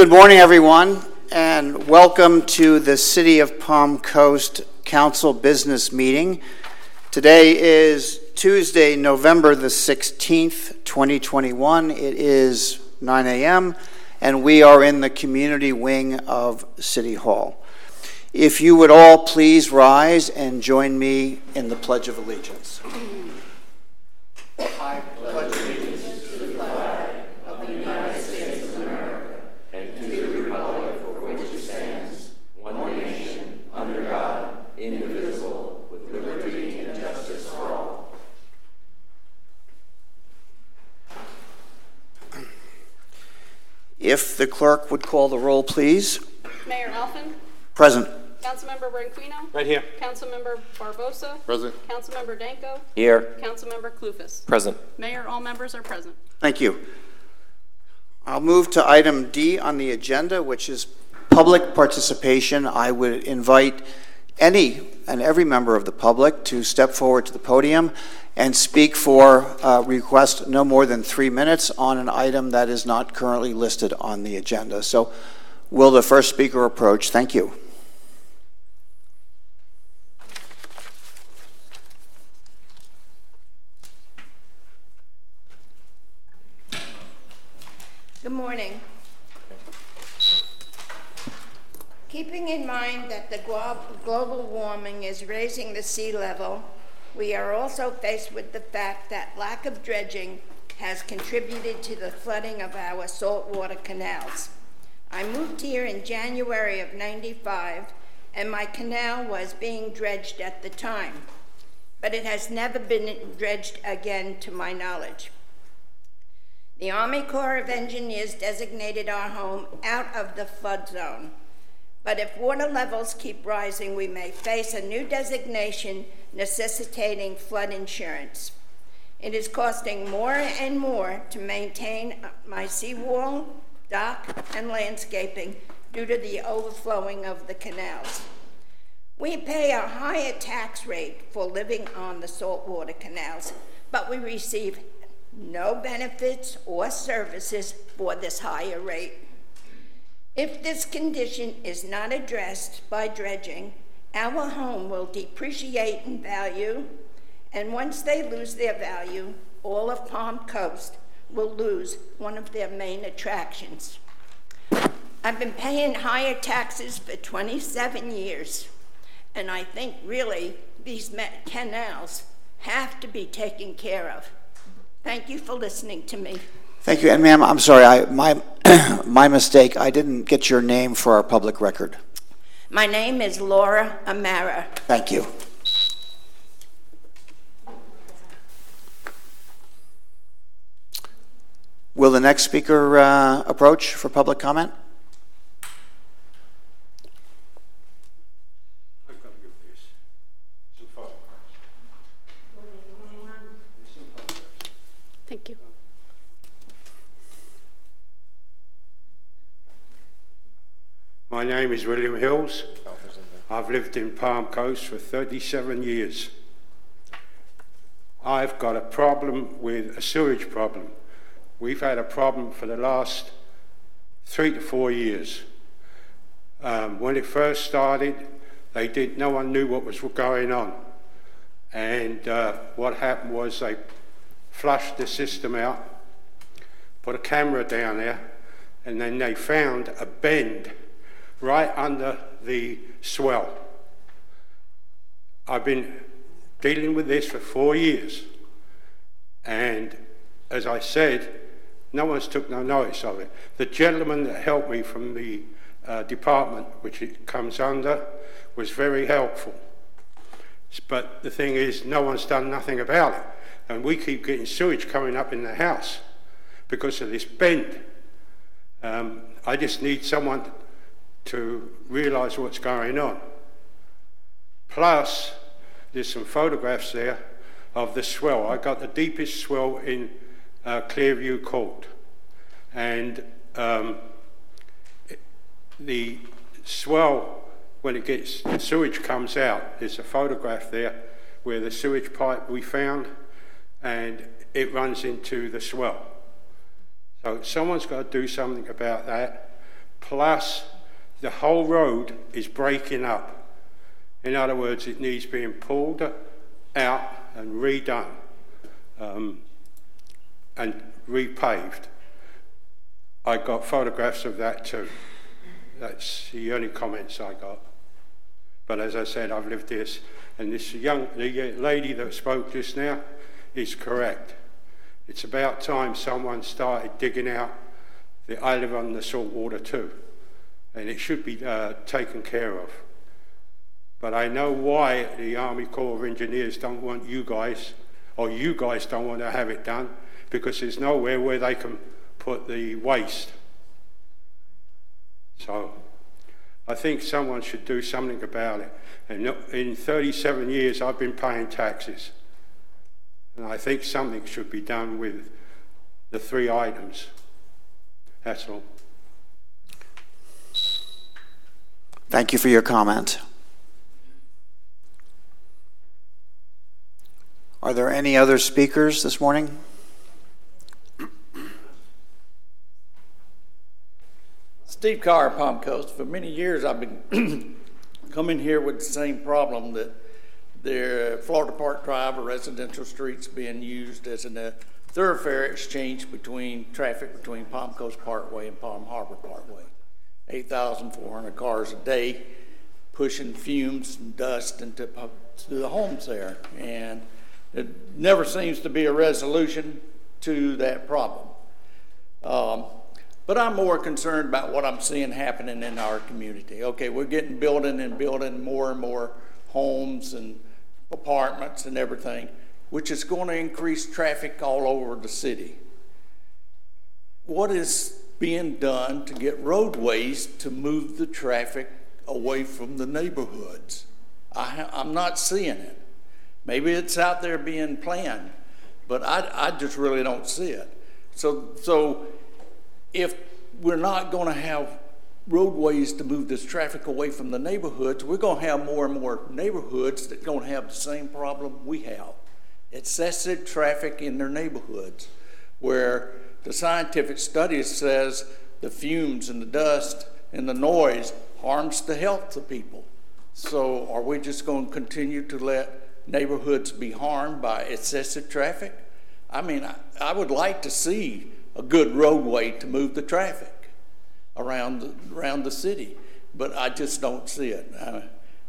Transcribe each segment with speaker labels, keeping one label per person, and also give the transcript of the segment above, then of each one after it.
Speaker 1: Good morning, everyone, and welcome to the City of Palm Coast Council Business Meeting. Today is Tuesday, November the 16th, 2021. It is 9 a.m., and we are in the community wing of City Hall. If you would all please rise and join me in the Pledge of Allegiance. If the clerk would call the roll, please.
Speaker 2: Mayor Alfin,
Speaker 1: Present.
Speaker 2: Councilmember Branquinho,
Speaker 3: Right here.
Speaker 2: Councilmember Barbosa,
Speaker 3: Present.
Speaker 2: Councilmember Danko,
Speaker 3: Here.
Speaker 2: Councilmember Klufas.
Speaker 3: Present.
Speaker 2: Mayor, all members are present.
Speaker 1: Thank you. I'll move to item D on the agenda, which is public participation. I would invite any and every member of the public to step forward to the podium and speak for uh, request no more than three minutes on an item that is not currently listed on the agenda. So will the first speaker approach? Thank you.
Speaker 4: Good morning. Keeping in mind that the global warming is raising the sea level, we are also faced with the fact that lack of dredging has contributed to the flooding of our saltwater canals. I moved here in January of 95, and my canal was being dredged at the time, but it has never been dredged again to my knowledge. The Army Corps of Engineers designated our home out of the flood zone. But if water levels keep rising, we may face a new designation necessitating flood insurance. It is costing more and more to maintain my seawall, dock, and landscaping due to the overflowing of the canals. We pay a higher tax rate for living on the saltwater canals, but we receive no benefits or services for this higher rate. If this condition is not addressed by dredging, our home will depreciate in value, and once they lose their value, all of Palm Coast will lose one of their main attractions. I've been paying higher taxes for 27 years, and I think really these canals have to be taken care of. Thank you for listening to me.
Speaker 1: Thank you. And ma'am, I'm sorry, I, my, my mistake. I didn't get your name for our public record.
Speaker 4: My name is Laura Amara.
Speaker 1: Thank you. Will the next speaker uh, approach for public comment?
Speaker 2: Thank you.
Speaker 5: My name is William Hills. I've lived in Palm Coast for 37 years. I've got a problem with a sewage problem. We've had a problem for the last three to four years. Um, when it first started, they did. No one knew what was going on, and uh, what happened was they flushed the system out, put a camera down there, and then they found a bend right under the swell. I've been dealing with this for four years, and as I said, no one's took no notice of it. The gentleman that helped me from the uh, department, which it comes under, was very helpful. But the thing is, no one's done nothing about it, and we keep getting sewage coming up in the house because of this bend. Um, I just need someone to realise what's going on. Plus, there's some photographs there of the swell. I got the deepest swell in uh, Clearview Court, and um, the swell when it gets sewage comes out. There's a photograph there where the sewage pipe we found, and it runs into the swell. So someone's got to do something about that. Plus, the whole road is breaking up. In other words, it needs being pulled out and redone um, and repaved. I got photographs of that too. That's the only comments I got. But as I said, I've lived this, and this young the lady that spoke just now is correct. It's about time someone started digging out. The, I live on the salt water too, and it should be uh, taken care of. But I know why the Army Corps of Engineers don't want you guys, or you guys don't want to have it done, because there's nowhere where they can put the waste. So I think someone should do something about it. And in 37 years, I've been paying taxes. And I think something should be done with the three items. That's all.
Speaker 1: Thank you for your comment. Are there any other speakers this morning?
Speaker 3: Steve Carr, Palm Coast. For many years, I've been coming here with the same problem that the Florida Park Drive, a residential streets, being used as a uh, thoroughfare exchange between traffic between Palm Coast Parkway and Palm Harbor Parkway. 8,400 cars a day pushing fumes and dust into to the homes there, and it never seems to be a resolution to that problem. Um, but I'm more concerned about what I'm seeing happening in our community. Okay, we're getting building and building more and more homes and apartments and everything, which is going to increase traffic all over the city. What is being done to get roadways to move the traffic away from the neighborhoods? I, am not seeing it. Maybe it's out there being planned, but I, I just really don't see it. So, so if we're not going to have roadways to move this traffic away from the neighborhoods, we're going to have more and more neighborhoods that going to have the same problem we have. Excessive traffic in their neighborhoods, where the scientific studies says the fumes and the dust and the noise harms the health of people. So are we just going to continue to let neighborhoods be harmed by excessive traffic? I mean, I, I would like to see a good roadway to move the traffic around the, around the city, but I just don't see it. Uh,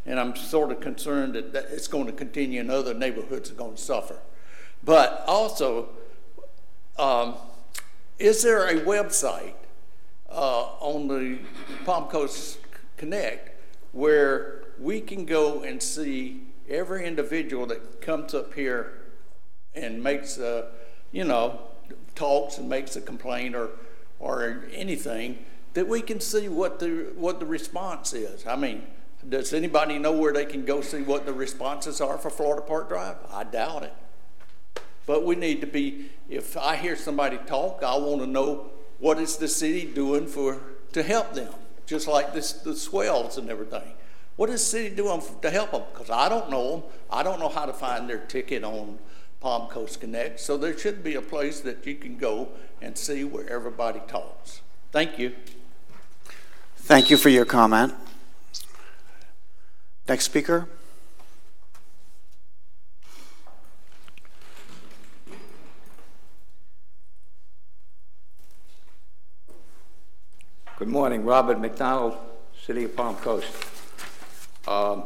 Speaker 3: and I'm sort of concerned that, that it's going to continue and other neighborhoods are going to suffer. But also, um, is there a website uh, on the Palm Coast Connect where we can go and see every individual that comes up here and makes a, you know, talks and makes a complaint or, or anything, that we can see what the, what the response is. I mean, does anybody know where they can go see what the responses are for Florida Park Drive? I doubt it. But we need to be, if I hear somebody talk, I want to know what is the city doing for to help them, just like this, the swells and everything. What is the city doing to help them? Because I don't know them. I don't know how to find their ticket on Palm Coast Connect. So there should be a place that you can go and see where everybody talks. Thank you.
Speaker 1: Thank you for your comment. Next speaker.
Speaker 6: Good morning, Robert McDonald, City of Palm Coast. Um,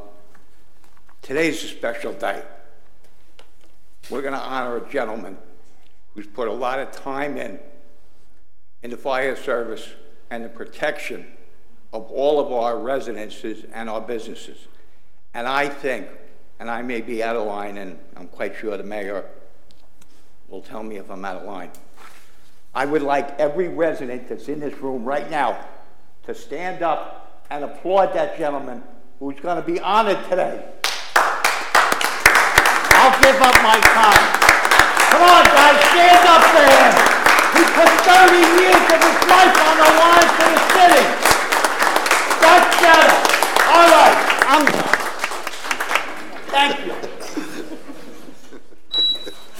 Speaker 6: today's a special day we're going to honor a gentleman who's put a lot of time in in the fire service and the protection of all of our residences and our businesses. And I think, and I may be out of line, and I'm quite sure the mayor will tell me if I'm out of line. I would like every resident that's in this room right now to stand up and applaud that gentleman who's going to be honored today. I'll give up my time. Come on, guys, stand up there. He put 30 years of his life on the line for the city. That's better. All right, I'm done. Thank you.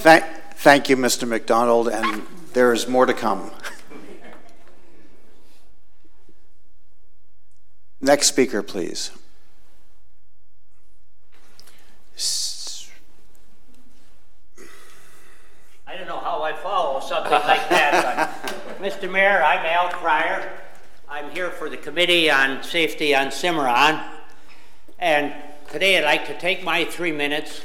Speaker 1: Thank, thank you, Mr. McDonald, and there is more to come. Next speaker, please.
Speaker 7: I don't know how I follow something like that, but, Mr. Mayor, I'm Al Cryer. I'm here for the Committee on Safety on Cimarron. And today I'd like to take my three minutes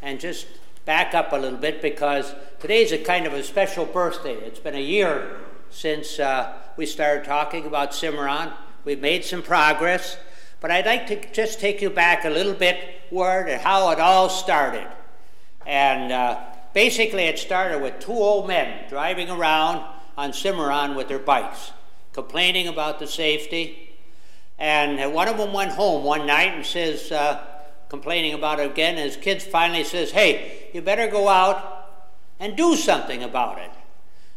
Speaker 7: and just back up a little bit because today's a kind of a special birthday. It's been a year since uh, we started talking about Cimarron. We've made some progress, but I'd like to just take you back a little bit where and how it all started. And uh, basically, it started with two old men driving around on Cimarron with their bikes, complaining about the safety. And one of them went home one night and says, uh, complaining about it again. His kids finally says, "Hey, you better go out and do something about it."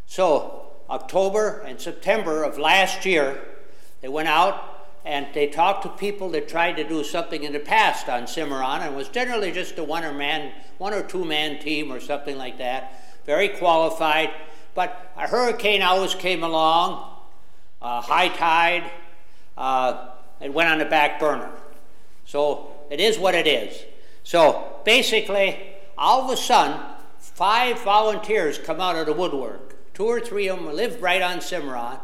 Speaker 7: So October and September of last year, they went out and they talked to people that tried to do something in the past on Cimarron, and was generally just a one or man, one or two man team or something like that, very qualified. But a hurricane always came along, uh, high tide, uh, it went on the back burner. So it is what it is. So basically, all of a sudden, five volunteers come out of the woodwork. Two or three of them live right on Cimarron.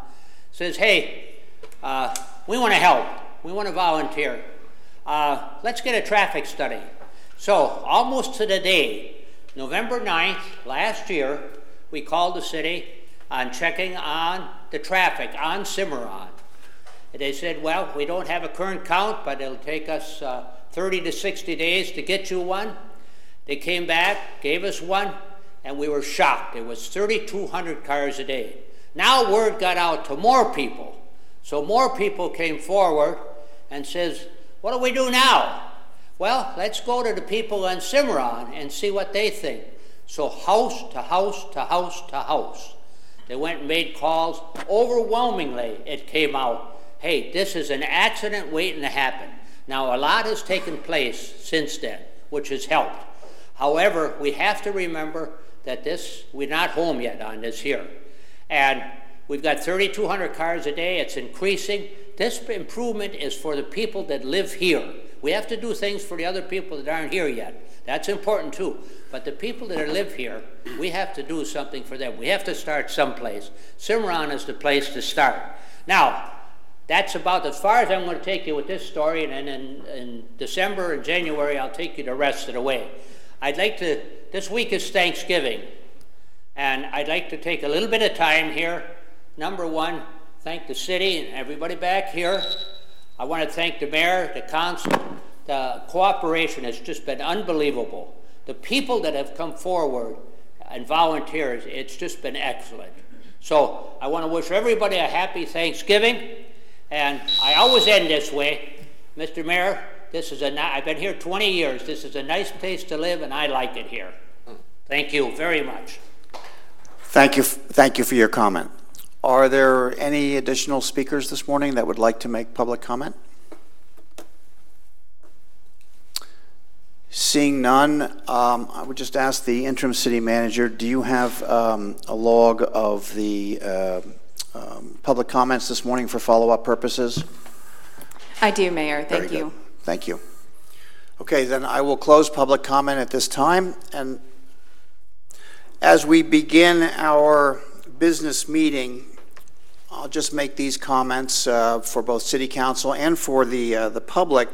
Speaker 7: Says, hey, uh, we want to help. We want to volunteer. Uh, let's get a traffic study. So, almost to the day, November 9th, last year, we called the city on checking on the traffic on Cimarron. They said, well, we don't have a current count, but it'll take us uh, 30 to 60 days to get you one. They came back, gave us one, and we were shocked. It was 3,200 cars a day. Now word got out to more people. So more people came forward and says, what do we do now? Well, let's go to the people on Cimarron and see what they think. So house to house to house to house. They went and made calls. Overwhelmingly, it came out, hey, this is an accident waiting to happen. Now, a lot has taken place since then, which has helped. However, we have to remember that this, we're not home yet on this here. And we've got 3,200 cars a day, it's increasing. This improvement is for the people that live here. We have to do things for the other people that aren't here yet. That's important too. But the people that live here, we have to do something for them. We have to start someplace. Cimarron is the place to start. Now, that's about as far as I'm going to take you with this story, and then in, in December and January, I'll take you the rest of the way. I'd like to, this week is Thanksgiving, and I'd like to take a little bit of time here. Number one, thank the city and everybody back here. I want to thank the mayor, the council. The cooperation has just been unbelievable. The people that have come forward and volunteers, it's just been excellent. So I want to wish everybody a happy Thanksgiving, and I always end this way. Mr. Mayor, this is a, I've been here 20 years. This is a nice place to live, and I like it here. Thank you very much.
Speaker 1: Thank you, thank you for your comment. Are there any additional speakers this morning that would like to make public comment? Seeing none, um, I would just ask the interim city manager, do you have um, a log of the uh, um, public comments this morning for follow-up purposes?
Speaker 8: I do, Mayor.
Speaker 1: Very
Speaker 8: Thank
Speaker 1: good.
Speaker 8: you.
Speaker 1: Thank you. Okay, then I will close public comment at this time. And as we begin our business meeting, I'll just make these comments uh, for both city council and for the, uh, the public.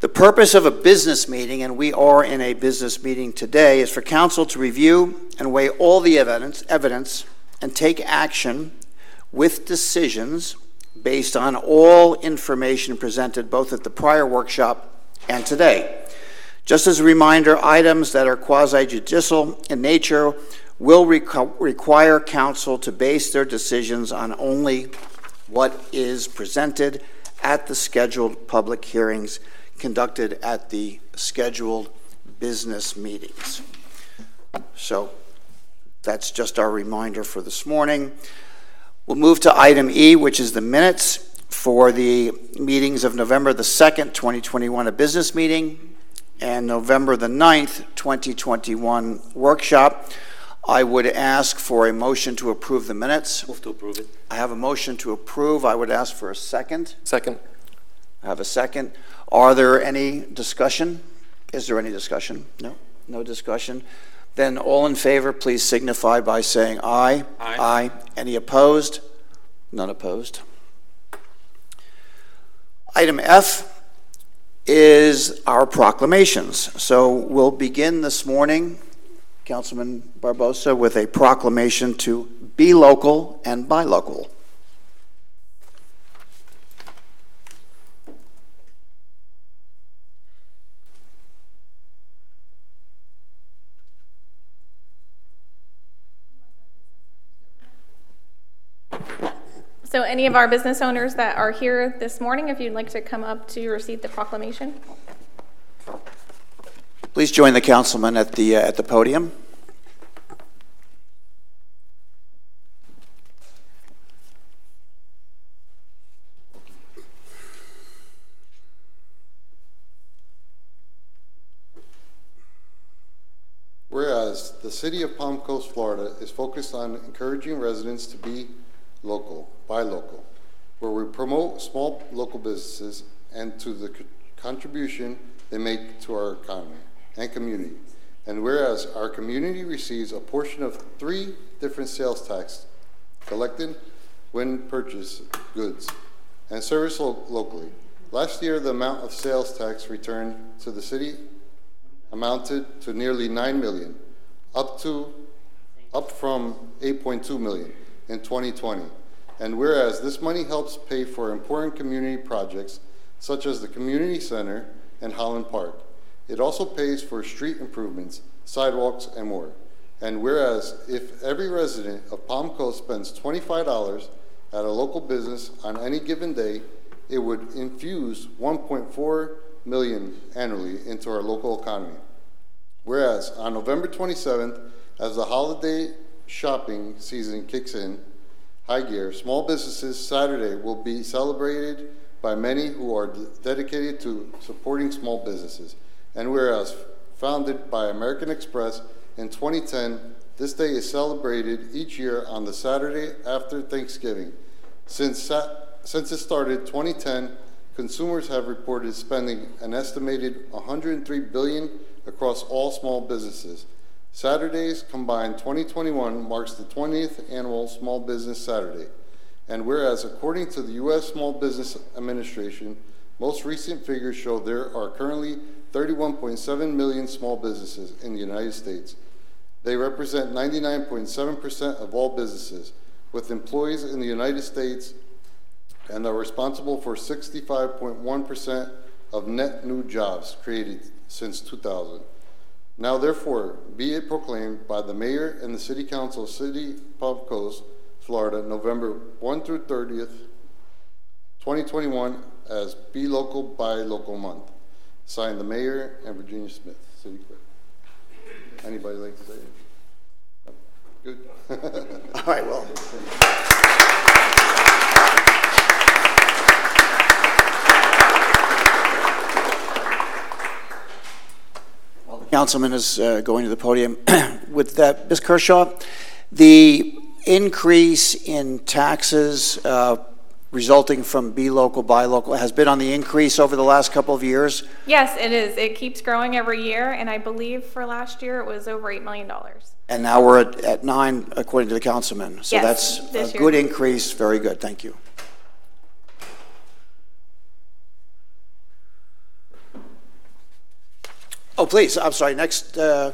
Speaker 1: The purpose of a business meeting, and we are in a business meeting today, is for council to review and weigh all the evidence, evidence and take action with decisions based on all information presented both at the prior workshop and today. Just as a reminder, items that are quasi judicial in nature will require council to base their decisions on only what is presented at the scheduled public hearings conducted at the scheduled business meetings. So that's just our reminder for this morning. We'll move to item E, which is the minutes for the meetings of November the 2nd, 2021, a business meeting, and November the 9th, 2021 workshop. I would ask for a motion to approve the minutes.
Speaker 9: Move to approve it.
Speaker 1: I have a motion to approve. I would ask for a second.
Speaker 9: Second.
Speaker 1: I have a second. Are there any discussion? Is there any discussion? No? No discussion? Then all in favor, please signify by saying aye.
Speaker 5: Aye.
Speaker 1: Aye. Any opposed? None opposed. Item F is our proclamations. So we'll begin this morning, Councilman Barbosa, with a proclamation to be local and buy local.
Speaker 9: So any of our business owners that are here this morning, if you'd like to come up to receive the proclamation.
Speaker 1: Please join the councilman at the, uh, at the podium.
Speaker 10: Whereas the city of Palm Coast, Florida is focused on encouraging residents to be local, buy local, where we promote small local businesses and to the co- contribution they make to our economy and community. And whereas our community receives a portion of three different sales tax collected when purchase goods and service lo- locally. Last year, the amount of sales tax returned to the city amounted to nearly 9 million, up to up from 8.2 million in 2020. And whereas this money helps pay for important community projects such as the community center and Holland Park, it also pays for street improvements, sidewalks, and more. And whereas if every resident of Palm Coast spends $25 at a local business on any given day, it would infuse 1.4 million annually into our local economy. Whereas on November 27th, as the holiday shopping season kicks in high gear, small businesses Saturday will be celebrated by many who are dedicated to supporting small businesses. And whereas founded by American Express in 2010, this day is celebrated each year on the Saturday after Thanksgiving. Since, sa- since it started 2010, consumers have reported spending an estimated 103 billion across all small businesses. Saturdays combined 2021 marks the 20th annual Small Business Saturday. And whereas according to the US Small Business Administration, most recent figures show there are currently 31.7 million small businesses in the United States. They represent 99.7% of all businesses, with employees in the United States and are responsible for 65.1% of net new jobs created since 2000. Now, therefore, be it proclaimed by the mayor and the city council of City Palm Coast, Florida, November 1 through 30th, 2021, as Be Local, by Local Month. Signed the mayor and Virginia Smith, city clerk. Anybody like to say it? Good.
Speaker 1: All right, well. Councilman is uh, going to the podium. With that, Ms. Kershaw, the increase in taxes uh, resulting from be local, buy local has been on the increase over the last couple of years.
Speaker 9: Yes, it is. It keeps growing every year, and I believe for last year it was over $8 million.
Speaker 1: And now we're at, at nine, according to the councilman. So
Speaker 9: Yes,
Speaker 1: that's a
Speaker 9: year.
Speaker 1: good increase. Very good. Thank you. Oh, please. I'm sorry. Next. Uh,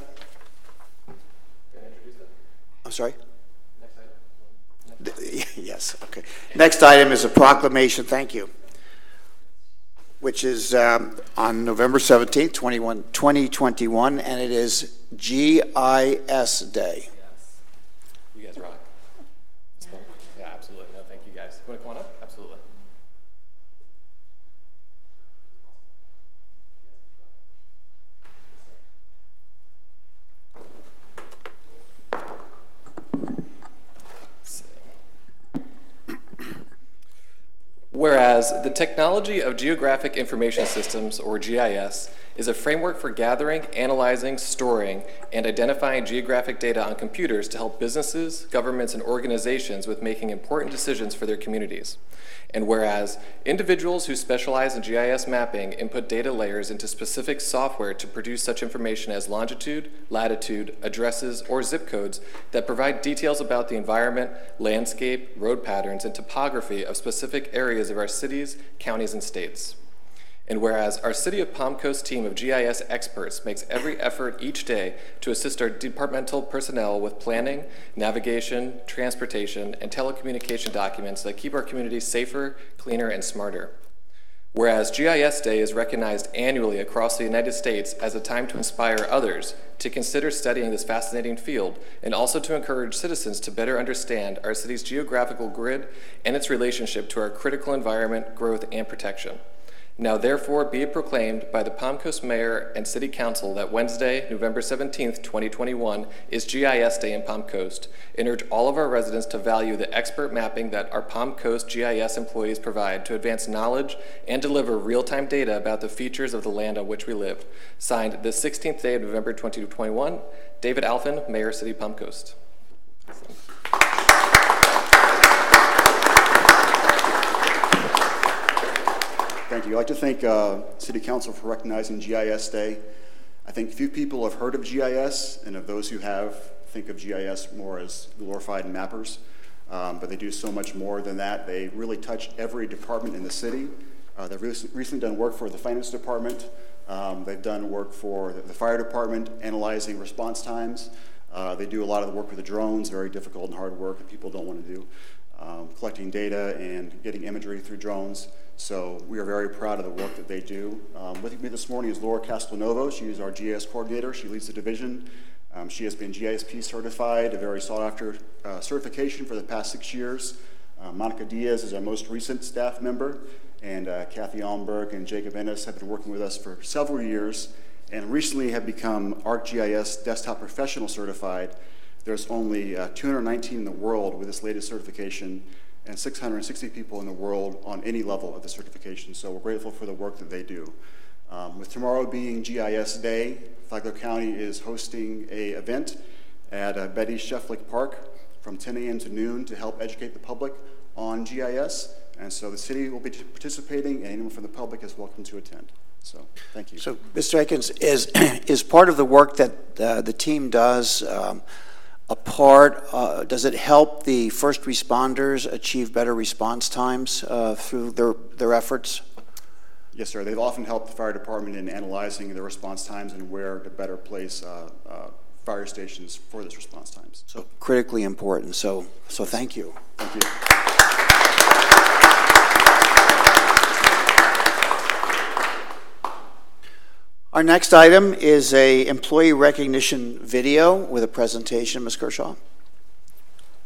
Speaker 1: I'm sorry. Yes. Okay. Next item is a proclamation. Thank you. Which is um, on November 17th, 21, 2021, and it is GIS Day.
Speaker 11: You guys rock. This one? Yeah, absolutely. No, thank you guys. You want to come on up? Absolutely. Whereas the technology of Geographic Information Systems, or GIS, is a framework for gathering, analyzing, storing, and identifying geographic data on computers to help businesses, governments, and organizations with making important decisions for their communities. And whereas individuals who specialize in GIS mapping input data layers into specific software to produce such information as longitude, latitude, addresses, or zip codes that provide details about the environment, landscape, road patterns, and topography of specific areas of our cities, counties, and states. And whereas our City of Palm Coast team of GIS experts makes every effort each day to assist our departmental personnel with planning, navigation, transportation, and telecommunication documents that keep our communities safer, cleaner, and smarter. Whereas GIS Day is recognized annually across the United States as a time to inspire others to consider studying this fascinating field and also to encourage citizens to better understand our city's geographical grid and its relationship to our critical environment, growth, and protection. Now, therefore, be it proclaimed by the Palm Coast Mayor and City Council that Wednesday, November 17th, 2021, is GIS Day in Palm Coast, and urge all of our residents to value the expert mapping that our Palm Coast GIS employees provide to advance knowledge and deliver real time data about the features of the land on which we live. Signed the 16th day of November 2021, David Alfin, Mayor, City Palm Coast.
Speaker 12: Thank you. I'd like to thank uh, City Council for recognizing GIS Day. I think few people have heard of GIS, and of those who have, think of GIS more as glorified mappers. Um, but they do so much more than that. They really touch every department in the city. Uh, they've recently done work for the finance department. Um, they've done work for the, the, fire department, analyzing response times. Uh, they do a lot of the work with the drones, very difficult and hard work that people don't want to do, um, collecting data and getting imagery through drones. So we are very proud of the work that they do. Um, with me this morning is Laura Castelnovo. She is our GIS coordinator. She leads the division. Um, she has been GISP certified, a very sought after uh, certification for the past six years. Uh, Monica Diaz is our most recent staff member, and uh, Kathy Allenberg and Jacob Ennis have been working with us for several years and recently have become ArcGIS Desktop Professional certified. There's only uh, 219 in the world with this latest certification, and 660 people in the world on any level of the certification. So we're grateful for the work that they do. Um, with tomorrow being GIS Day, Flagler County is hosting a event at uh, Betty Steflik Park from 10 a.m. to noon to help educate the public on GIS. And so the city will be participating, and anyone from the public is welcome to attend. So, thank you.
Speaker 1: So, Mr. Akins, is is part of the work that uh, the team does um, a part? Uh, does it help the first responders achieve better response times uh, through their, their efforts?
Speaker 12: Yes, sir. They've often helped the fire department in analyzing the response times and where to better place uh, uh fire stations for those response times.
Speaker 1: So critically important. So, so thank you.
Speaker 12: Thank you.
Speaker 1: Our next item is a employee recognition video with a presentation. Ms. Kershaw.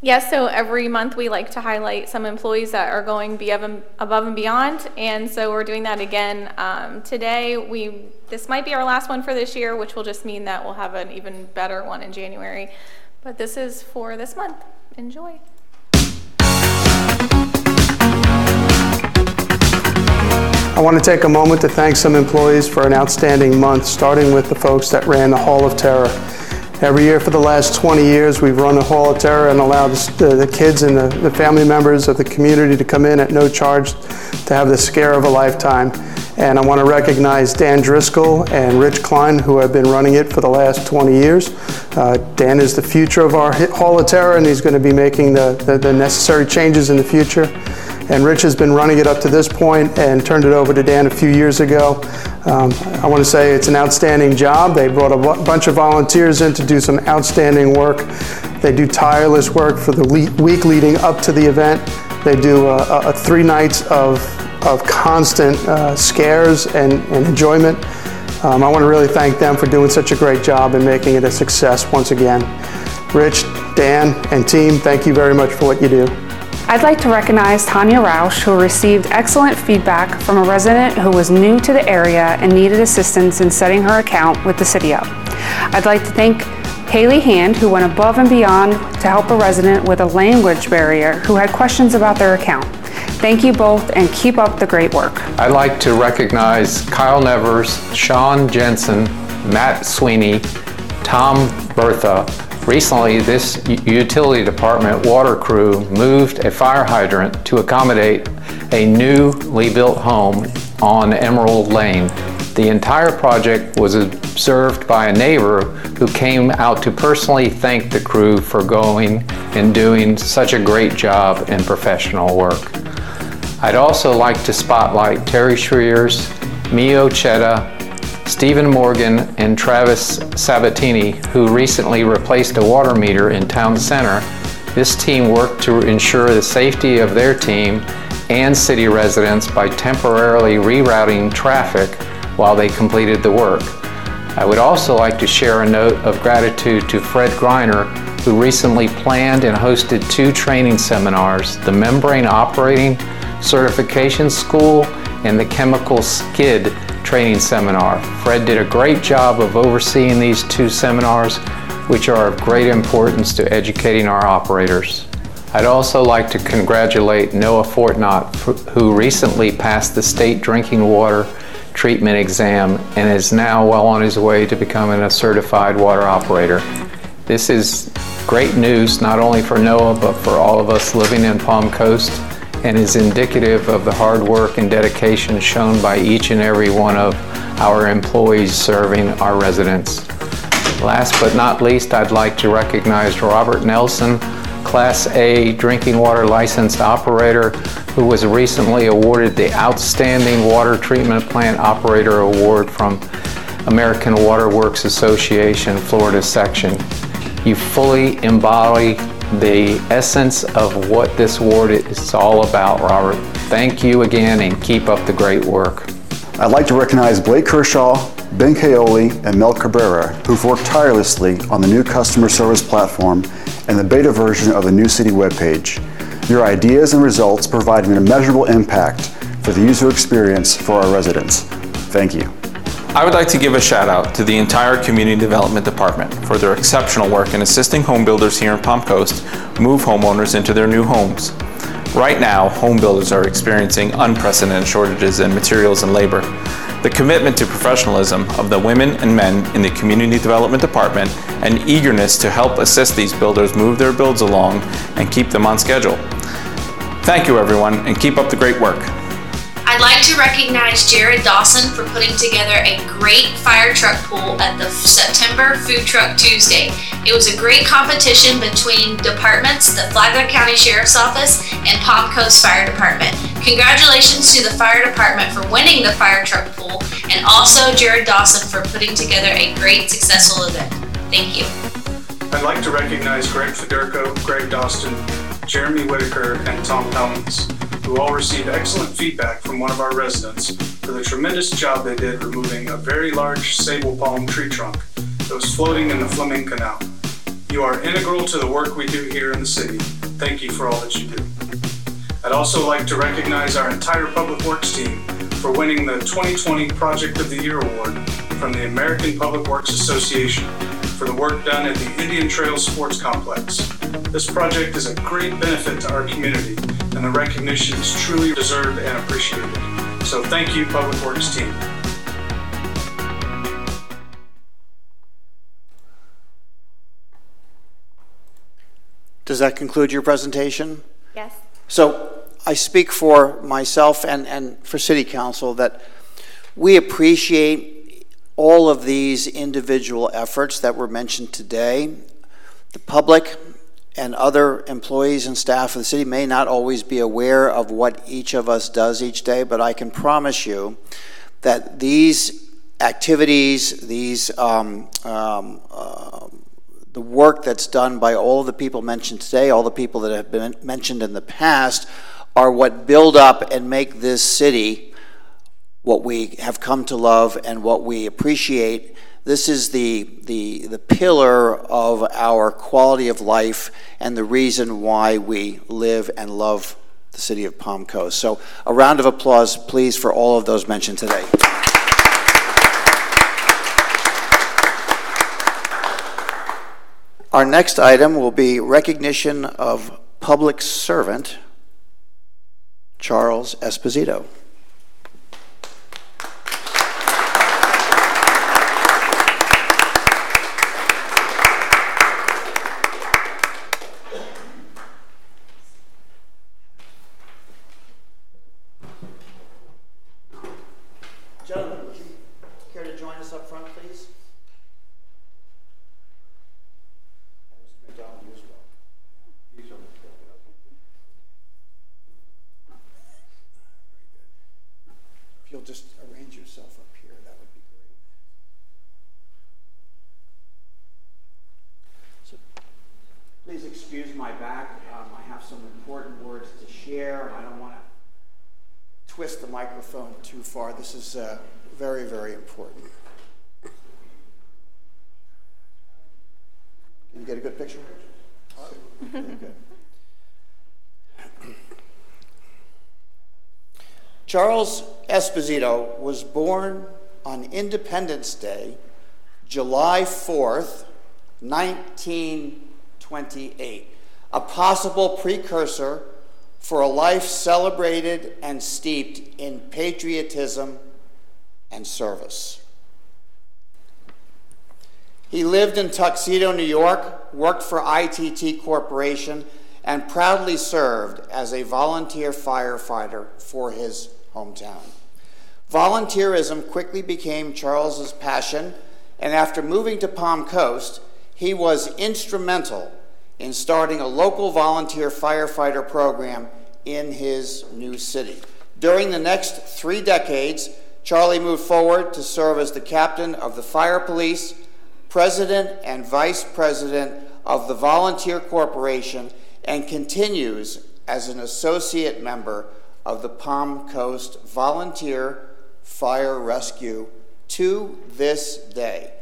Speaker 9: Yes, so every month we like to highlight some employees that are going above and beyond, and so we're doing that again um, today. We this might be our last one for this year, which will just mean that we'll have an even better one in January. But this is for this month. Enjoy.
Speaker 13: I want to take a moment to thank some employees for an outstanding month, starting with the folks that ran the Hall of Terror. Every year for the last 20 years, we've run the Hall of Terror and allowed the, the kids and the, the, family members of the community to come in at no charge to have the scare of a lifetime. And I want to recognize Dan Driscoll and Rich Klein, who have been running it for the last 20 years. Uh, Dan is the future of our Hall of Terror, and he's going to be making the, the, the necessary changes in the future. And Rich has been running it up to this point and turned it over to Dan a few years ago. Um, I want to say it's an outstanding job. They brought a bunch of volunteers in to do some outstanding work. They do tireless work for the le week leading up to the event. They do a three nights of, of constant uh, scares and, and enjoyment. Um, I want to really thank them for doing such a great job and making it a success once again. Rich, Dan, and team, thank you very much for what you do.
Speaker 14: I'd like to recognize Tanya Roush, who received excellent feedback from a resident who was new to the area and needed assistance in setting her account with the City Up. I'd like to thank Haley Hand, who went above and beyond to help a resident with a language barrier who had questions about their account. Thank you both and keep up the great work.
Speaker 15: I'd like to recognize Kyle Nevers, Sean Jensen, Matt Sweeney, Tom Bertha. Recently, this utility department water crew moved a fire hydrant to accommodate a newly built home on Emerald Lane. The entire project was observed by a neighbor who came out to personally thank the crew for going and doing such a great job and professional work. I'd also like to spotlight Terry Schreers, Mio Chetta, Stephen Morgan, and Travis Sabatini, who recently replaced a water meter in town center. This team worked to ensure the safety of their team and city residents by temporarily rerouting traffic while they completed the work. I would also like to share a note of gratitude to Fred Greiner, who recently planned and hosted two training seminars the Membrane Operating Certification School and the Chemical Skid Training Seminar. Fred did a great job of overseeing these two seminars, which are of great importance to educating our operators. I'd also like to congratulate Noah Fortnot, who recently passed the state drinking water treatment exam and is now well on his way to becoming a certified water operator. This is great news not only for Noah but for all of us living in Palm Coast and is indicative of the hard work and dedication shown by each and every one of our employees serving our residents. Last but not least, I'd like to recognize Robert Nelson, Class A drinking water licensed operator, who was recently awarded the Outstanding Water Treatment Plant Operator Award from American Water Works Association, Florida section. You fully embody the essence of what this award is all about, Robert. Thank you again and keep up the great work.
Speaker 12: I'd like to recognize Blake Kershaw, Ben Kaoli, and Mel Cabrera, who've worked tirelessly on the new customer service platform and the beta version of the new city webpage. Your ideas and results provide an immeasurable impact for the user experience for our residents. Thank you.
Speaker 16: I would like to give a shout out to the entire Community Development Department for their exceptional work in assisting home builders here in Palm Coast move homeowners into their new homes. Right now, home builders are experiencing unprecedented shortages in materials and labor. The commitment to professionalism of the women and men in the Community Development Department and eagerness to help assist these builders move their builds along and keep them on schedule. Thank you, everyone, and keep up the great work.
Speaker 17: I'd like to recognize Jared Dawson for putting together a great fire truck pool at the September Food Truck Tuesday. It was a great competition between departments, the Flagler County Sheriff's Office and Palm Coast Fire Department. Congratulations to the fire department for winning the fire truck pool and also Jared Dawson for putting together a great successful event. Thank you.
Speaker 18: I'd like to recognize Greg Federico, Greg Dawson, Jeremy Whitaker, and Tom Helms who all received excellent feedback from one of our residents for the tremendous job they did removing a very large sabal palm tree trunk that was floating in the Fleming Canal. You are integral to the work we do here in the city. Thank you for all that you do. I'd also like to recognize our entire Public Works team for winning the 2020 Project of the Year Award from the American Public Works Association for the work done at the Indian Trail Sports Complex. This project is a great benefit to our community and the recognition is truly deserved and appreciated. So thank you, Public Works team.
Speaker 1: Does that conclude your presentation?
Speaker 9: Yes.
Speaker 1: So I speak for myself and, and for City Council that we appreciate all of these individual efforts that were mentioned today. The public and other employees and staff of the city may not always be aware of what each of us does each day, but I can promise you that these activities, these um, um, uh, the work that's done by all the people mentioned today, all the people that have been mentioned in the past, are what build up and make this city what we have come to love and what we appreciate this is the, the, the pillar of our quality of life and the reason why we live and love the city of Palm Coast. So, a round of applause, please, for all of those mentioned today. Our next item will be recognition of public servant. Charles Esposito. Gentlemen, would you care to join us up front, please? And Mr. McDonald, you as well. Please don't step it up. If you'll just arrange yourself up here, that would be great. So, Please excuse my back. Um, I have some important words to share. I don't want to twist the microphone too far. This is uh, very, very important. Can you get a good picture? Very good. Charles Esposito was born on Independence Day, July 4th, 1928, a possible precursor for a life celebrated and steeped in patriotism and service. He lived in Tuxedo, New York, worked for ITT Corporation, and proudly served as a volunteer firefighter for his hometown. Volunteerism quickly became Charles's passion, and after moving to Palm Coast, he was instrumental in starting a local volunteer firefighter program in his new city. During the next three decades, Charlie moved forward to serve as the captain of the fire police, president and vice president of the Volunteer Corporation, and continues as an associate member of the Palm Coast Volunteer Fire Rescue to this day.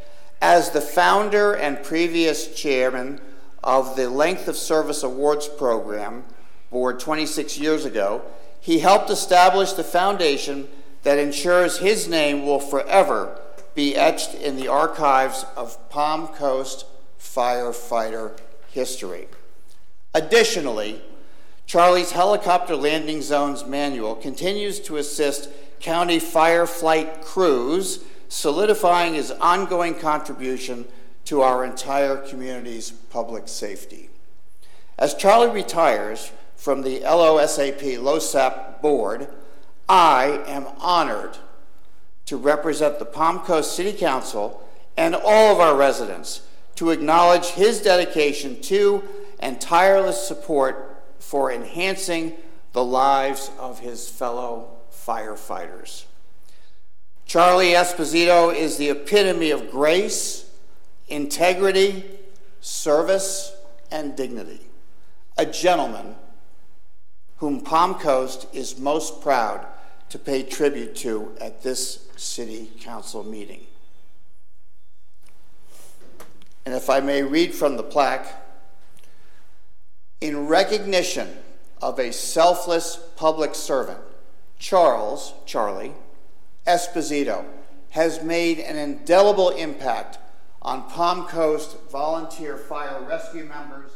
Speaker 1: As the founder and previous chairman of the Length of Service Awards Program Board 26 years ago, he helped establish the foundation that ensures his name will forever be etched in the archives of Palm Coast firefighter history. Additionally, Charlie's Helicopter Landing Zones Manual continues to assist county fire flight crews, solidifying his ongoing contribution to our entire community's public safety. As Charlie retires from the LOSAP LOSAP board, I am honored to represent the Palm Coast City Council and all of our residents to acknowledge his dedication to and tireless support for enhancing the lives of his fellow firefighters. Charlie Esposito is the epitome of grace, integrity, service, and dignity. A gentleman whom Palm Coast is most proud to pay tribute to at this city council meeting. And if I may read from the plaque, in recognition of a selfless public servant, Charles, Charlie, Esposito has made an indelible impact on Palm Coast volunteer fire rescue members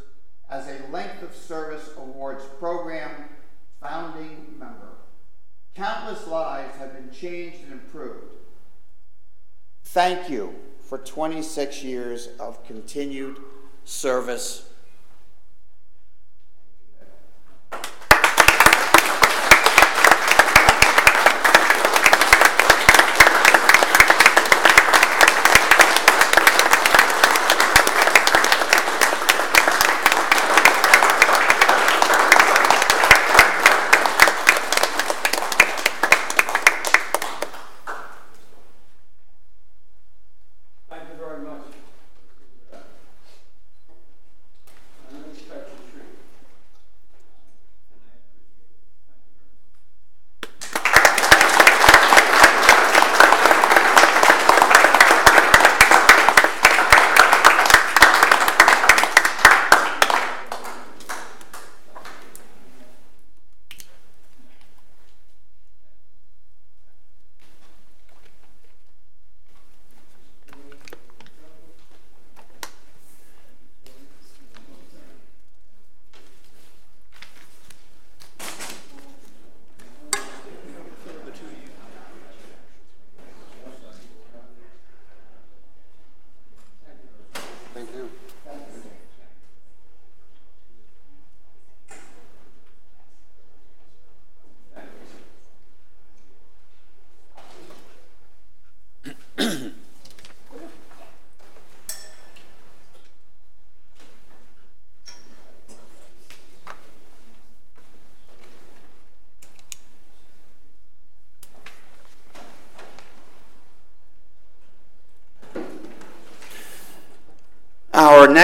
Speaker 1: as a Length of Service Awards program founding member. Countless lives have been changed and improved. Thank you for 26 years of continued service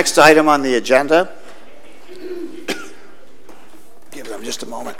Speaker 1: next item on the agenda, give them just a moment.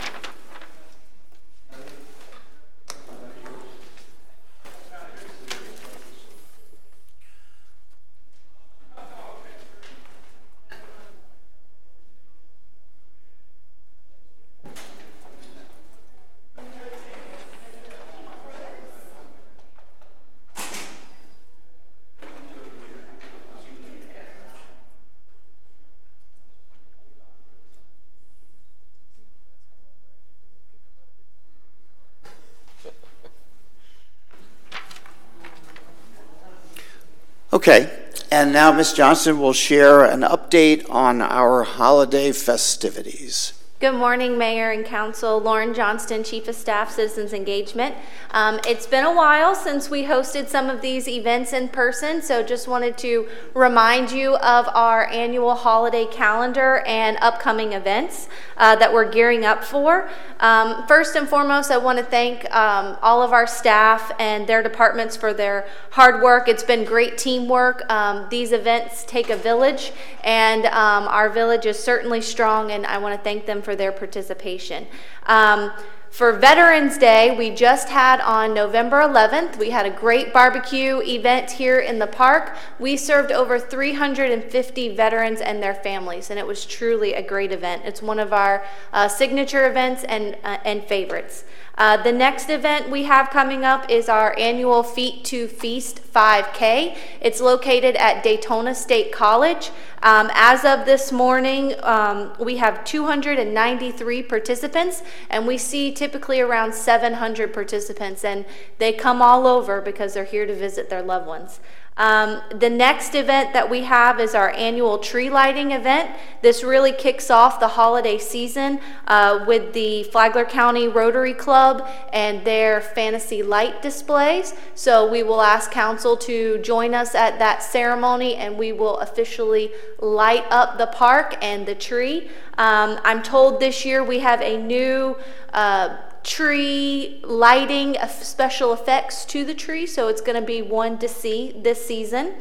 Speaker 1: Okay, and now Ms. Johnston will share an update on our holiday festivities.
Speaker 19: Good morning, Mayor and Council. Lauren Johnston, Chief of Staff, Citizens Engagement. Um, it's been a while since we hosted some of these events in person, so just wanted to remind you of our annual holiday calendar and upcoming events uh, that we're gearing up for. Um, first and foremost, I want to thank um, all of our staff and their departments for their hard work. It's been great teamwork. Um, these events take a village, and um, our village is certainly strong, and I want to thank them for their participation. Um, for Veterans Day, we just had on November 11th, we had a great barbecue event here in the park. We served over 350 veterans and their families, and it was truly a great event. It's one of our uh, signature events and, uh, and favorites. Uh, the next event we have coming up is our annual Feet to Feast 5K. It's located at Daytona State College. Um, as of this morning, um, we have 293 participants, and we see typically around 700 participants, and they come all over because they're here to visit their loved ones. Um, the next event that we have is our annual tree lighting event. This really kicks off the holiday season uh, with the Flagler County Rotary Club and their fantasy light displays. So we will ask council to join us at that ceremony and we will officially light up the park and the tree. Um, I'm told this year we have a new uh, tree lighting special effects to the tree, so it's going to be one to see this season.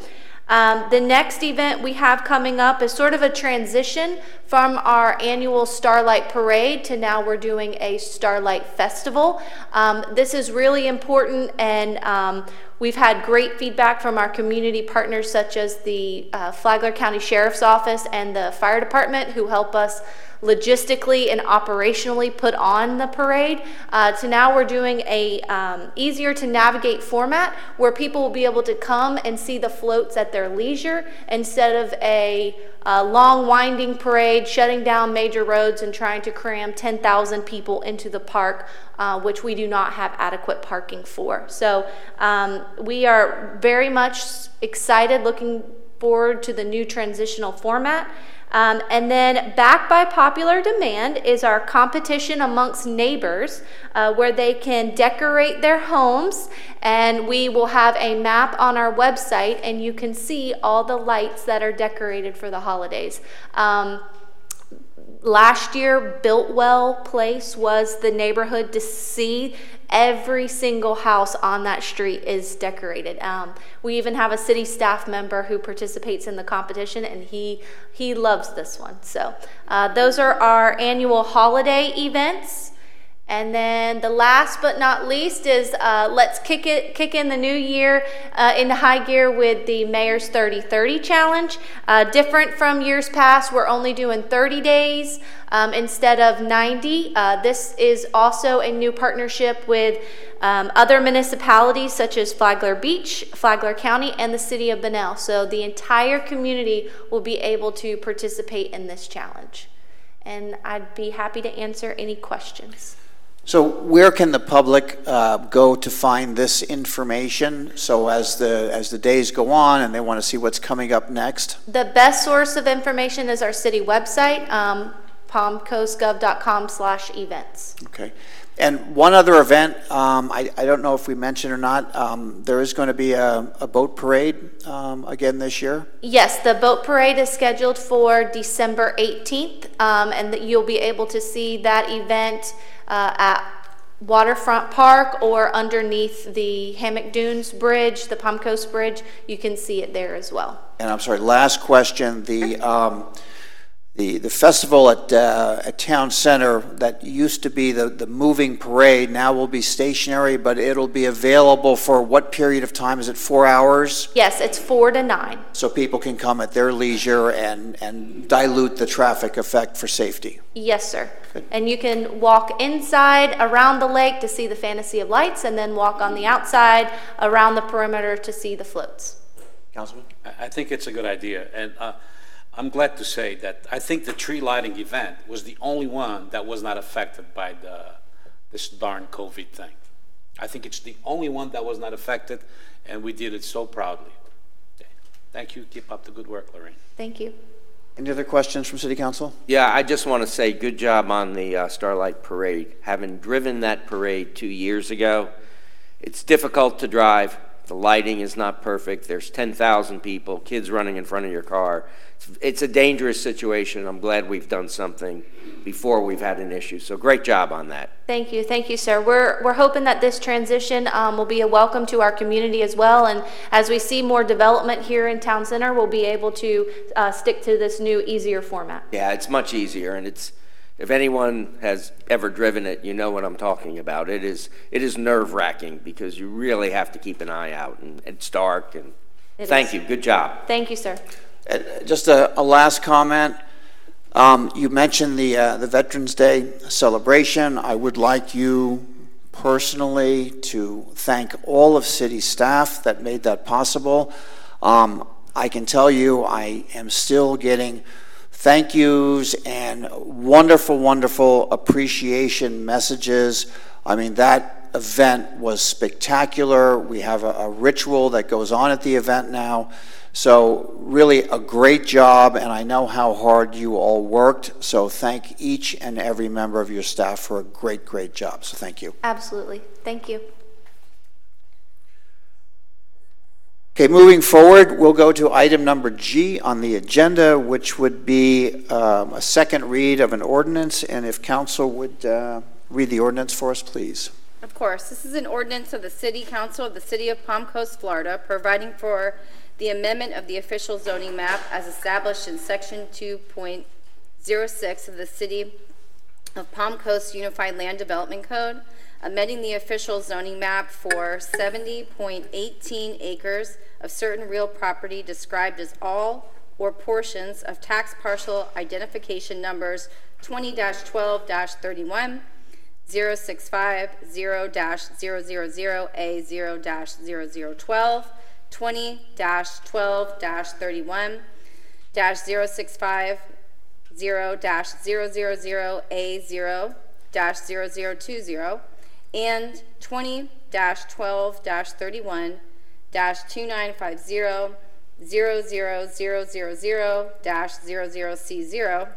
Speaker 19: Um, the next event we have coming up is sort of a transition from our annual Starlight Parade to now we're doing a Starlight Festival. Um, this is really important and um, we've had great feedback from our community partners such as the uh, Flagler County Sheriff's Office and the Fire Department who help us logistically and operationally put on the parade. Uh, to now we're doing a um, easier to navigate format where people will be able to come and see the floats at their leisure instead of a, a long winding parade shutting down major roads and trying to cram 10,000 people into the park uh, which we do not have adequate parking for. So um, we are very much excited looking forward to the new transitional format um, and then, back by popular demand, is our competition amongst neighbors uh, where they can decorate their homes. And we will have a map on our website, and you can see all the lights that are decorated for the holidays. Um, last year, Builtwell Place was the neighborhood to see every single house on that street is decorated. Um, we even have a city staff member who participates in the competition, and he he loves this one. So uh, those are our annual holiday events. And then the last but not least is uh, let's kick it, kick in the new year uh, into high gear with the Mayor's 30-30 challenge. Uh, different from years past, we're only doing 30 days um, instead of 90. Uh, this is also a new partnership with um, other municipalities such as Flagler Beach, Flagler County, and the city of Bunnell. So the entire community will be able to participate in this challenge. And I'd be happy to answer any questions.
Speaker 1: So where can the public uh, go to find this information? So as the as the days go on and they want to see what's coming up next?
Speaker 19: The best source of information is our city website, um, palmcoastgov.com slash events.
Speaker 1: Okay. And one other event, um, I, I don't know if we mentioned or not, um, there is going to be a, a boat parade um, again this year.
Speaker 19: Yes, the boat parade is scheduled for December 18th, um, and that you'll be able to see that event uh, at Waterfront Park or underneath the Hammock Dunes Bridge, the Palm Coast Bridge. You can see it there as well.
Speaker 1: And I'm sorry, last question, the, um, the, the festival at, uh, at Town Center that used to be the, the moving parade now will be stationary, but it'll be available for what period of time? Is it four hours?
Speaker 19: Yes, it's four to nine.
Speaker 1: So people can come at their leisure and, and dilute the traffic effect for safety.
Speaker 19: Yes, sir. And you can walk inside around the lake to see the Fantasy of Lights and then walk on the outside around the perimeter to see the floats.
Speaker 1: Councilman?
Speaker 20: I I think it's a good idea, and uh, I'm glad to say that I think the tree lighting event was the only one that was not affected by the, this darn COVID thing. I think it's the only one that was not affected, and we did it so proudly. Okay. Thank you. Keep up the good work, Lorraine.
Speaker 19: Thank you.
Speaker 1: Any other questions from City Council?
Speaker 21: Yeah, I just want to say good job on the uh, Starlight Parade. Having driven that parade two years ago, it's difficult to drive. The lighting is not perfect. There's 10,000 people, kids running in front of your car. It's, it's a dangerous situation. I'm glad we've done something before we've had an issue. So great job on that.
Speaker 19: Thank you, thank you, sir. We're, we're hoping that this transition um, will be a welcome to our community as well. And as we see more development here in Town Center, we'll be able to uh, stick to this new, easier format.
Speaker 21: Yeah, it's much easier, and it's if anyone has ever driven it, you know what I'm talking about. It is it is nerve wracking because you really have to keep an eye out, and it's dark. And
Speaker 19: It
Speaker 21: thank
Speaker 19: is.
Speaker 21: you, good job.
Speaker 19: Thank you, sir.
Speaker 1: Uh, Just a, a last comment. Um, you mentioned the, uh, the Veterans Day celebration. I would like you personally to thank all of city staff that made that possible. Um, I can tell you, I am still getting thank yous and wonderful, wonderful appreciation messages. I mean, that event was spectacular. We have a, a ritual that goes on at the event now. So, really, a great job, and I know how hard you all worked. So, thank each and every member of your staff for a great, great job. So, thank you.
Speaker 19: Absolutely. Thank you.
Speaker 1: Okay, moving forward, we'll go to item number G on the agenda, which would be um, a second read of an ordinance. And if council would uh, read the ordinance for us, please.
Speaker 22: Of course, this is an ordinance of the City Council of the City of Palm Coast, Florida, providing for the amendment of the official zoning map as established in Section 2.06 of the City of Palm Coast Unified Land Development Code, amending the official zoning map for 70.18 acres of certain real property described as all or portions of tax parcel identification numbers 20-12-31, 065, 0-000A0-0012, 20-12-31, 065, 0-000A0-0020, and 20-12-31, 2950, 00000-00C0,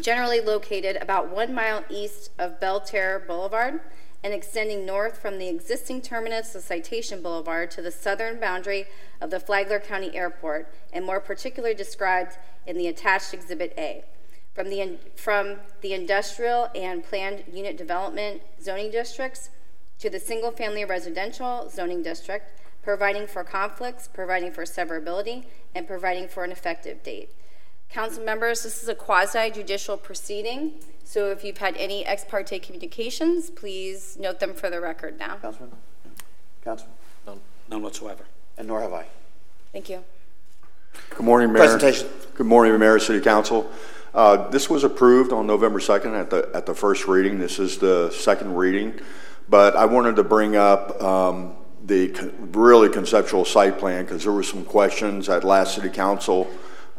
Speaker 22: generally located about one mile east of Belle Terre Boulevard and extending north from the existing terminus of Citation Boulevard to the southern boundary of the Flagler County Airport, and more particularly described in the attached Exhibit A. From the, from the industrial and planned unit development zoning districts to the single-family residential zoning district, providing for conflicts, providing for severability, and providing for an effective date. Council members, this is a quasi judicial proceeding, so if you've had any ex parte communications, please note them for the record now.
Speaker 1: Councilman? Councilman?
Speaker 20: None, none whatsoever.
Speaker 1: And nor have I.
Speaker 22: Thank you.
Speaker 23: Good morning, Mayor.
Speaker 1: Presentation.
Speaker 23: Good morning, Mayor, City Council. Uh, This was approved on November 2nd at the, at the first reading. This is the second reading. But I wanted to bring up um, the really conceptual site plan because there were some questions at last City Council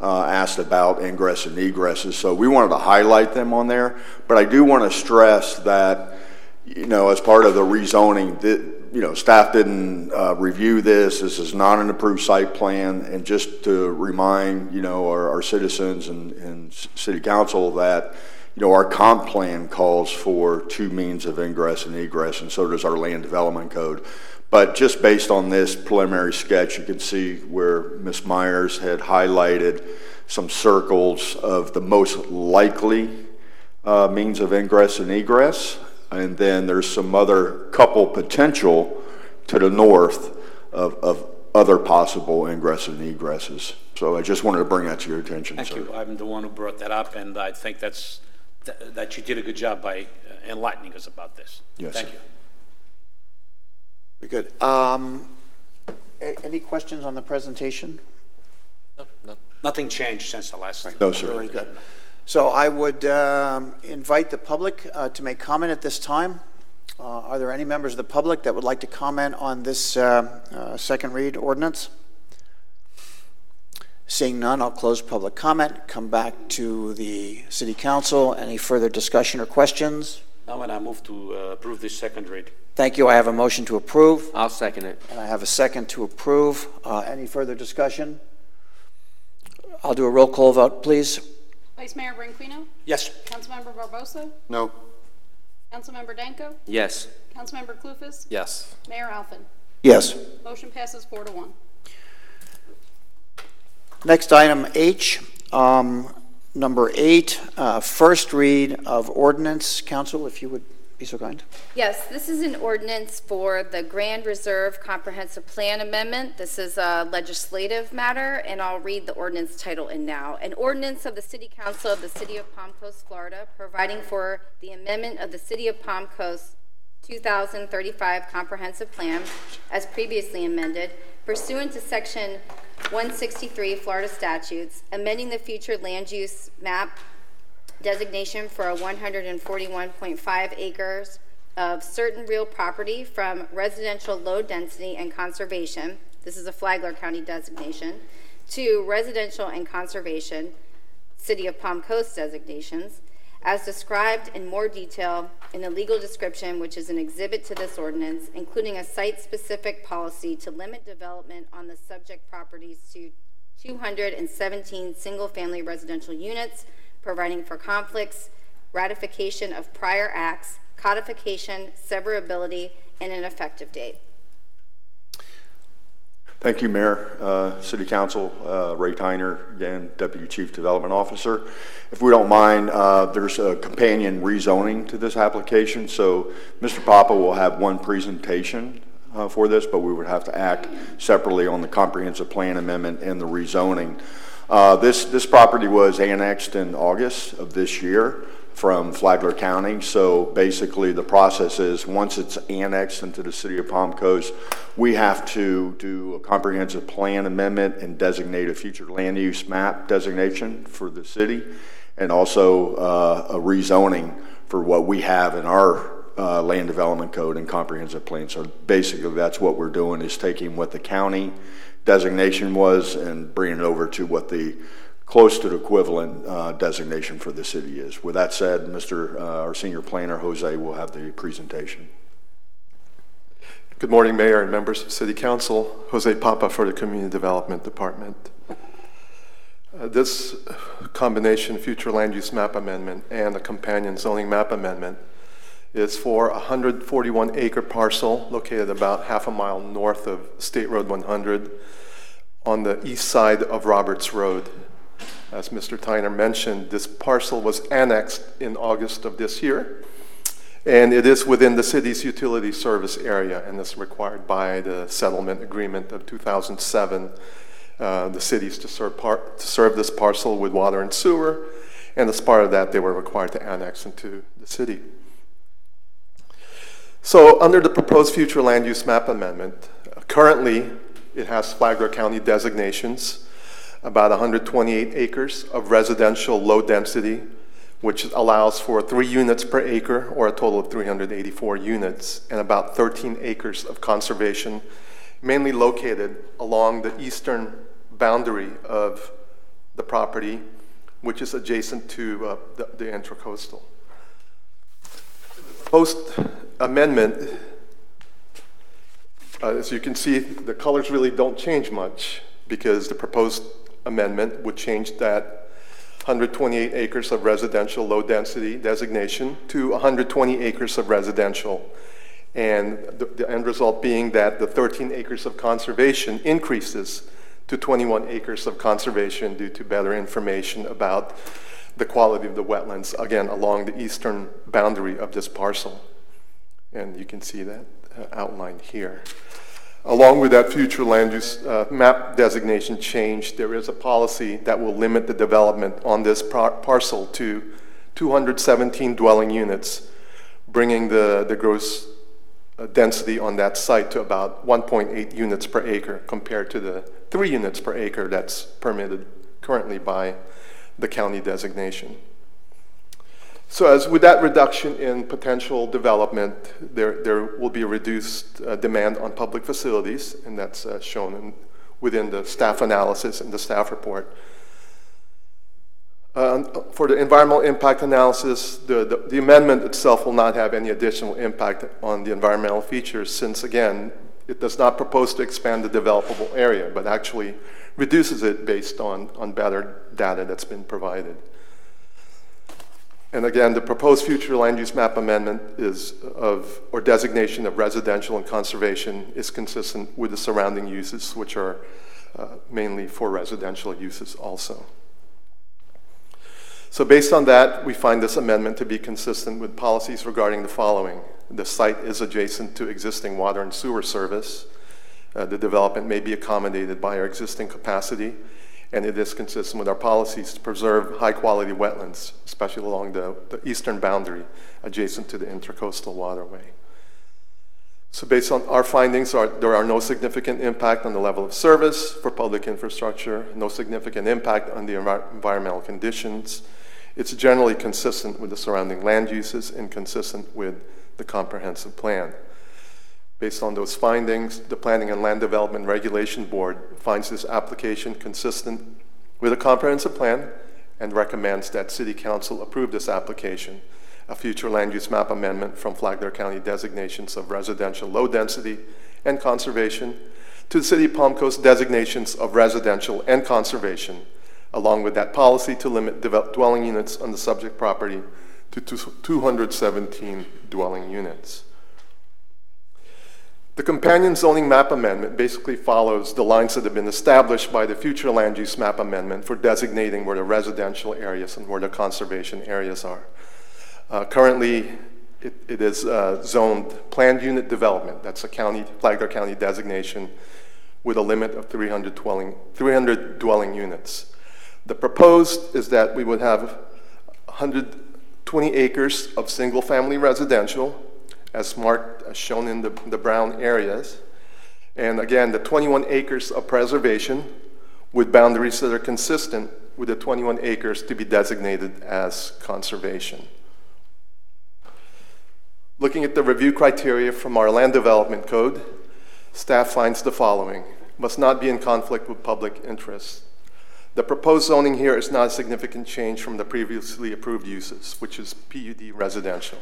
Speaker 23: uh, asked about ingress and egresses. So we wanted to highlight them on there. But I do want to stress that, you know, as part of the rezoning, that, you know, staff didn't uh, review this. This is not an approved site plan. And just to remind, you know, our, our citizens and, and city council that, you know, our comp plan calls for two means of ingress and egress, and so does our land development code. But just based on this preliminary sketch, you can see where Ms. Myers had highlighted some circles of the most likely uh, means of ingress and egress. And then there's some other couple potential to the north of, of other possible ingress and egresses. So I just wanted to bring that to your attention,
Speaker 20: Thank
Speaker 23: sir.
Speaker 20: you. I'm the one who brought that up, and I think that's, th- that you did a good job by uh, enlightening us about this.
Speaker 23: Yes,
Speaker 20: Thank
Speaker 23: sir.
Speaker 20: you.
Speaker 1: Very good. Um, a- Any questions on the presentation?
Speaker 20: No, Nothing changed since the last.
Speaker 23: No, sir.
Speaker 1: Very good. So I would um, invite the public uh, to make comment at this time. Uh, Are there any members of the public that would like to comment on this uh, uh, second read ordinance? Seeing none, I'll close public comment, come back to the city council. Any further discussion or questions?
Speaker 20: Now, and I move to uh, approve this second read.
Speaker 1: Thank you. I have a motion to approve.
Speaker 21: I'll second it.
Speaker 1: And I have a second to approve. Uh, Any further discussion? I'll do a roll call vote, please.
Speaker 24: Vice Mayor Branquinho?
Speaker 20: Yes.
Speaker 24: Councilmember Barbosa?
Speaker 10: No.
Speaker 24: Councilmember Danko?
Speaker 21: Yes.
Speaker 24: Councilmember Klufas?
Speaker 11: Yes.
Speaker 24: Mayor Alfin?
Speaker 1: Yes.
Speaker 24: Motion passes four to one.
Speaker 1: Next item H, um, number eight, uh, first read of ordinance. Council, if you would be so kind.
Speaker 22: Yes, this is an ordinance for the Grand Reserve Comprehensive Plan Amendment. This is a legislative matter, and I'll read the ordinance title in now. An ordinance of the City Council of the City of Palm Coast, Florida, providing for the amendment of the City of Palm Coast 2035 Comprehensive Plan as previously amended pursuant to Section 163 Florida statutes, amending the future land use map designation for a 141.5 acres of certain real property from residential low density and conservation, this is a Flagler County designation, to residential and conservation, City of Palm Coast designations, as described in more detail in the legal description, which is an exhibit to this ordinance, including a site-specific policy to limit development on the subject properties to 217 single-family residential units, providing for conflicts, ratification of prior acts, codification, severability, and an effective date.
Speaker 23: Thank you, Mayor, uh, City Council, uh, Ray Tyner, again, Deputy Chief Development Officer. If we don't mind, uh, there's a companion rezoning to this application, so Mr. Papa will have one presentation uh, for this, but we would have to act separately on the comprehensive plan amendment and the rezoning. Uh, This, this property was annexed in August of this year from Flagler County. So basically, the process is, once it's annexed into the city of Palm Coast, we have to do a comprehensive plan amendment and designate a future land use map designation for the city, and also uh, a rezoning for what we have in our uh, land development code and comprehensive plan. So basically, that's what we're doing, is taking what the county designation was and bringing it over to what the close to the equivalent uh, designation for the city is. With that said, Mr., uh, our senior planner, Jose, will have the presentation.
Speaker 25: Good morning, Mayor and members of City Council. Jose Papa for the Community Development Department. Uh, This combination future land use map amendment and a companion zoning map amendment is for a 141 acre parcel located about half a mile north of State Road 100 on the east side of Roberts Road. As Mr. Tyner mentioned, this parcel was annexed in August of this year, and it is within the city's utility service area and is required by the settlement agreement of 2007. Uh, the cities to serve, par- to serve this parcel with water and sewer, and as part of that, they were required to annex into the city. So, under the proposed future land use map amendment, currently it has Flagler County designations, about 128 acres of residential low density, which allows for three units per acre or a total of 384 units, and about 13 acres of conservation, mainly located along the eastern boundary of the property, which is adjacent to uh, the, the intracoastal. Post amendment, uh, as you can see, the colors really don't change much because the proposed amendment would change that 128 acres of residential low density designation to 120 acres of residential. And the, the end result being that the 13 acres of conservation increases to 21 acres of conservation due to better information about the quality of the wetlands, again, along the eastern boundary of this parcel. And you can see that uh, outlined here. Along with that future land use uh, map designation change, there is a policy that will limit the development on this par- parcel to 217 dwelling units, bringing the, the gross uh, density on that site to about 1.8 units per acre compared to the three units per acre that's permitted currently by the county designation. So as with that reduction in potential development, there, there will be a reduced uh, demand on public facilities, and that's uh, shown in, within the staff analysis and the staff report. Uh, for the environmental impact analysis, the, the, the, amendment itself will not have any additional impact on the environmental features since, again, it does not propose to expand the developable area, but actually reduces it based on, on better data that's been provided. And again, the proposed future land use map amendment is of, or designation of residential and conservation is consistent with the surrounding uses, which are uh, mainly for residential uses also. So based on that, we find this amendment to be consistent with policies regarding the following. The site is adjacent to existing water and sewer service. Uh, the development may be accommodated by our existing capacity, and it is consistent with our policies to preserve high-quality wetlands, especially along the, the eastern boundary adjacent to the intercoastal waterway. So based on our findings, are, there are no significant impact on the level of service for public infrastructure, no significant impact on the envir environmental conditions, it's generally consistent with the surrounding land uses and consistent with the comprehensive plan. Based on those findings, the Planning and Land Development Regulation Board finds this application consistent with a comprehensive plan and recommends that City Council approve this application, a future land use map amendment from Flagler County designations of residential low density and conservation to the City of Palm Coast designations of residential and conservation along with that policy to limit dwelling units on the subject property to 217 dwelling units. The companion zoning map amendment basically follows the lines that have been established by the future land use map amendment for designating where the residential areas and where the conservation areas are. Uh, currently, it, it is uh, zoned planned unit development. That's a county, Flagler County designation with a limit of 300 dwelling, 300 dwelling units. The proposed is that we would have 120 acres of single family residential, as marked, as shown in the, the brown areas. And again, the 21 acres of preservation with boundaries that are consistent with the 21 acres to be designated as conservation. Looking at the review criteria from our land development code, staff finds the following must not be in conflict with public interest. The proposed zoning here is not a significant change from the previously approved uses, which is PUD residential.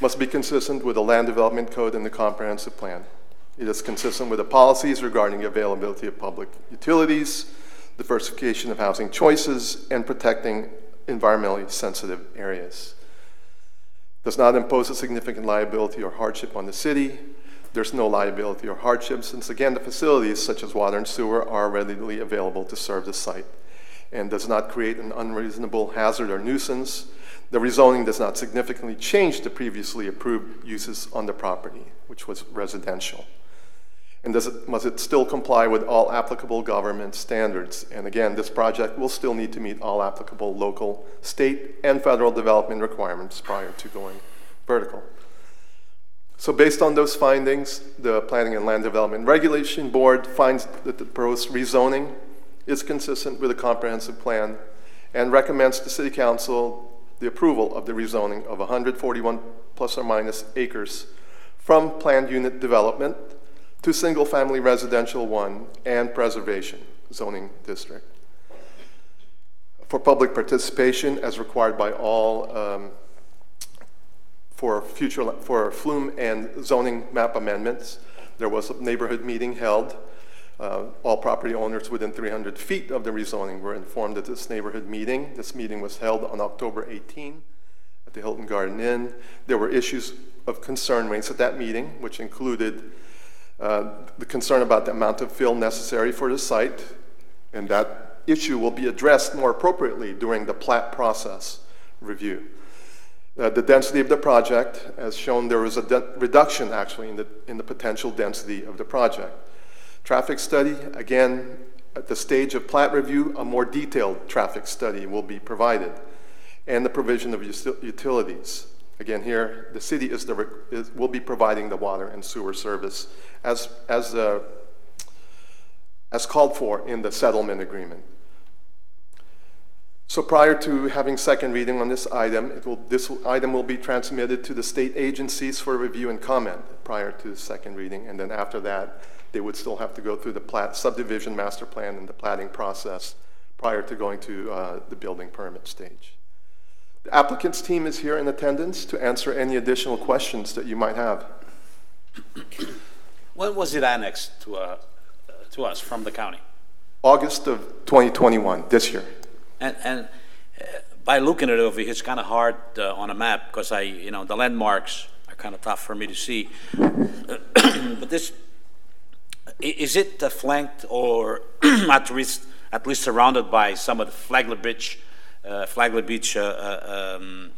Speaker 25: Must be consistent with the land development code and the comprehensive plan. It is consistent with the policies regarding availability of public utilities, diversification of housing choices, and protecting environmentally sensitive areas. Does not impose a significant liability or hardship on the city, there's no liability or hardship since, again, the facilities such as water and sewer are readily available to serve the site and does not create an unreasonable hazard or nuisance. The rezoning does not significantly change the previously approved uses on the property, which was residential. And does it, must it still comply with all applicable government standards? And again, this project will still need to meet all applicable local, state, and federal development requirements prior to going vertical. So based on those findings, the Planning and Land Development Regulation Board finds that the proposed rezoning is consistent with the comprehensive plan and recommends to City Council the approval of the rezoning of 141 plus or minus acres from planned unit development to single family residential one and preservation zoning district. For public participation as required by all um, for future for FLUM and zoning map amendments. There was a neighborhood meeting held. Uh, all property owners within 300 feet of the rezoning were informed of this neighborhood meeting. This meeting was held on October 18 at the Hilton Garden Inn. There were issues of concern raised at that meeting, which included uh, the concern about the amount of fill necessary for the site, and that issue will be addressed more appropriately during the plat process review. Uh, The density of the project, as shown, there was a de- reduction actually in the, in the potential density of the project. Traffic study, again, at the stage of plat review, a more detailed traffic study will be provided. And the provision of util- utilities. Again, here, the city is the, re- is, will be providing the water and sewer service as, as, uh, as called for in the settlement agreement. So prior to having second reading on this item, it will, this item will be transmitted to the state agencies for review and comment prior to the second reading, and then after that, they would still have to go through the plat, subdivision master plan and the platting process prior to going to uh, the building permit stage. The applicant's team is here in attendance to answer any additional questions that you might have.
Speaker 20: When was it annexed to, uh, to us from the county?
Speaker 25: August of 2021, this year.
Speaker 20: And, and uh, by looking at it over here, it's kind of hard uh, on a map because I, you know, the landmarks are kind of tough for me to see. but this, is it uh, flanked or at least, at least surrounded by some of the Flagler Beach, uh, Flagler Beach uh, uh, um,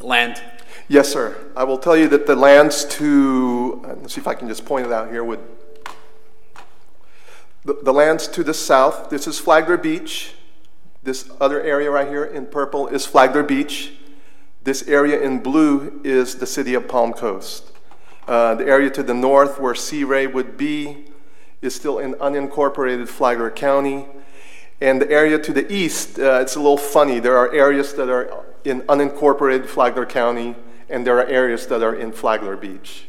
Speaker 20: land?
Speaker 25: Yes, sir. I will tell you that the lands to, let's see if I can just point it out here with, the, lands to the south, this is Flagler Beach. This other area right here in purple is Flagler Beach. This area in blue is the city of Palm Coast. Uh, the area to the north where Sea Ray would be is still in unincorporated Flagler County. And the area to the east, uh, it's a little funny. There are areas that are in unincorporated Flagler County, and there are areas that are in Flagler Beach.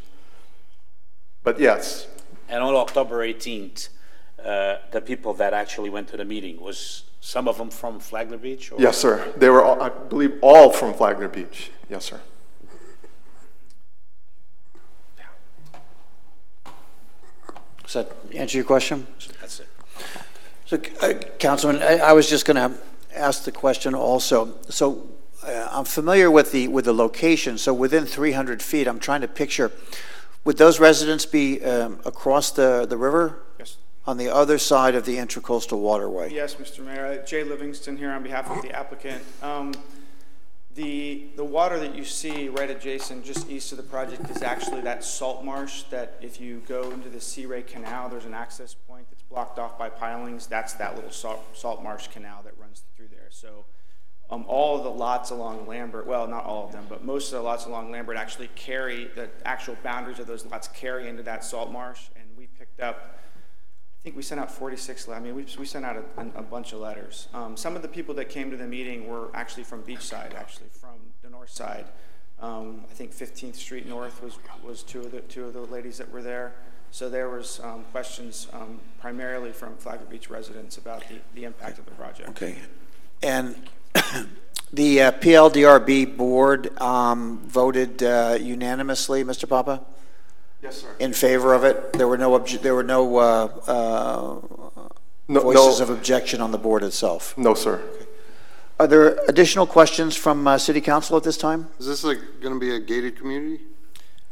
Speaker 25: But yes,
Speaker 20: And on October 18th, uh, the people that actually went to the meeting, was some of them from Flagler Beach? or-
Speaker 25: yes, sir. They were, all, I believe, all from Flagler Beach. Yes, sir.
Speaker 1: Does that answer your question?
Speaker 20: That's it.
Speaker 1: So, uh, Councilman, I, I was just going to ask the question also. So, uh, I'm familiar with the with the location. So, within 300 feet, I'm trying to picture. Would those residents be um, across the the river?
Speaker 26: Yes.
Speaker 1: On the other side of the intercoastal waterway.
Speaker 26: Yes, Mr. Mayor. Uh, Jay Livingston here on behalf of the applicant. Um, The, the water that you see right adjacent, just east of the project, is actually that salt marsh that if you go into the Sea Ray Canal, there's an access point that's blocked off by pilings. That's that little salt, salt marsh canal that runs through there. So um, all of the lots along Lambert, well, not all of them, but most of the lots along Lambert actually carry, the actual boundaries of those lots carry into that salt marsh. And we picked up think we sent out 46, I mean, we, we sent out a, a bunch of letters. Um, some of the people that came to the meeting were actually from Beachside, actually from the north side. Um, I think 15th Street North was, was two of the, two of the ladies that were there. So there was, um, questions, um, primarily from Flagler Beach residents about the, the impact of the project.
Speaker 1: Okay. And the uh, PLDRB board um, voted uh, unanimously, Mr. Papa?
Speaker 25: Yes, sir.
Speaker 1: In favor of it? There were no, obj- there were no uh, uh,
Speaker 25: No-
Speaker 1: voices
Speaker 25: no.
Speaker 1: of objection on the board itself?
Speaker 25: No, sir.
Speaker 1: Are there additional questions from uh, city council at this time?
Speaker 10: Is this like gonna be a gated community?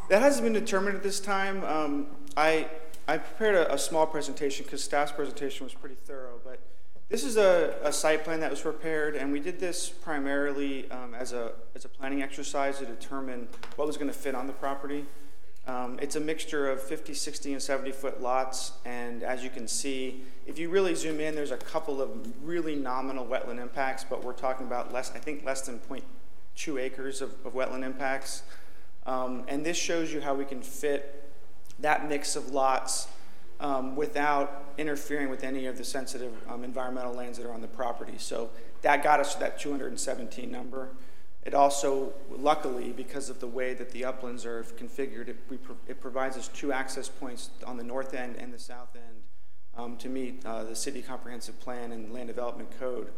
Speaker 26: That hasn't been determined at this time. Um, I, I prepared a, a small presentation because staff's presentation was pretty thorough, but this is a, a site plan that was prepared, and we did this primarily um, as a, as a planning exercise to determine what was going to fit on the property. Um, it's a mixture of 50, 60, and 70 foot lots, and as you can see, if you really zoom in, there's a couple of really nominal wetland impacts, but we're talking about less, I think less than 0.2 acres of, of wetland impacts. Um, and this shows you how we can fit that mix of lots um, without interfering with any of the sensitive um, environmental lands that are on the property. So that got us to that 217 number. It also, luckily, because of the way that the uplands are configured, it, we, it provides us two access points on the north end and the south end um, to meet uh, the city comprehensive plan and land development code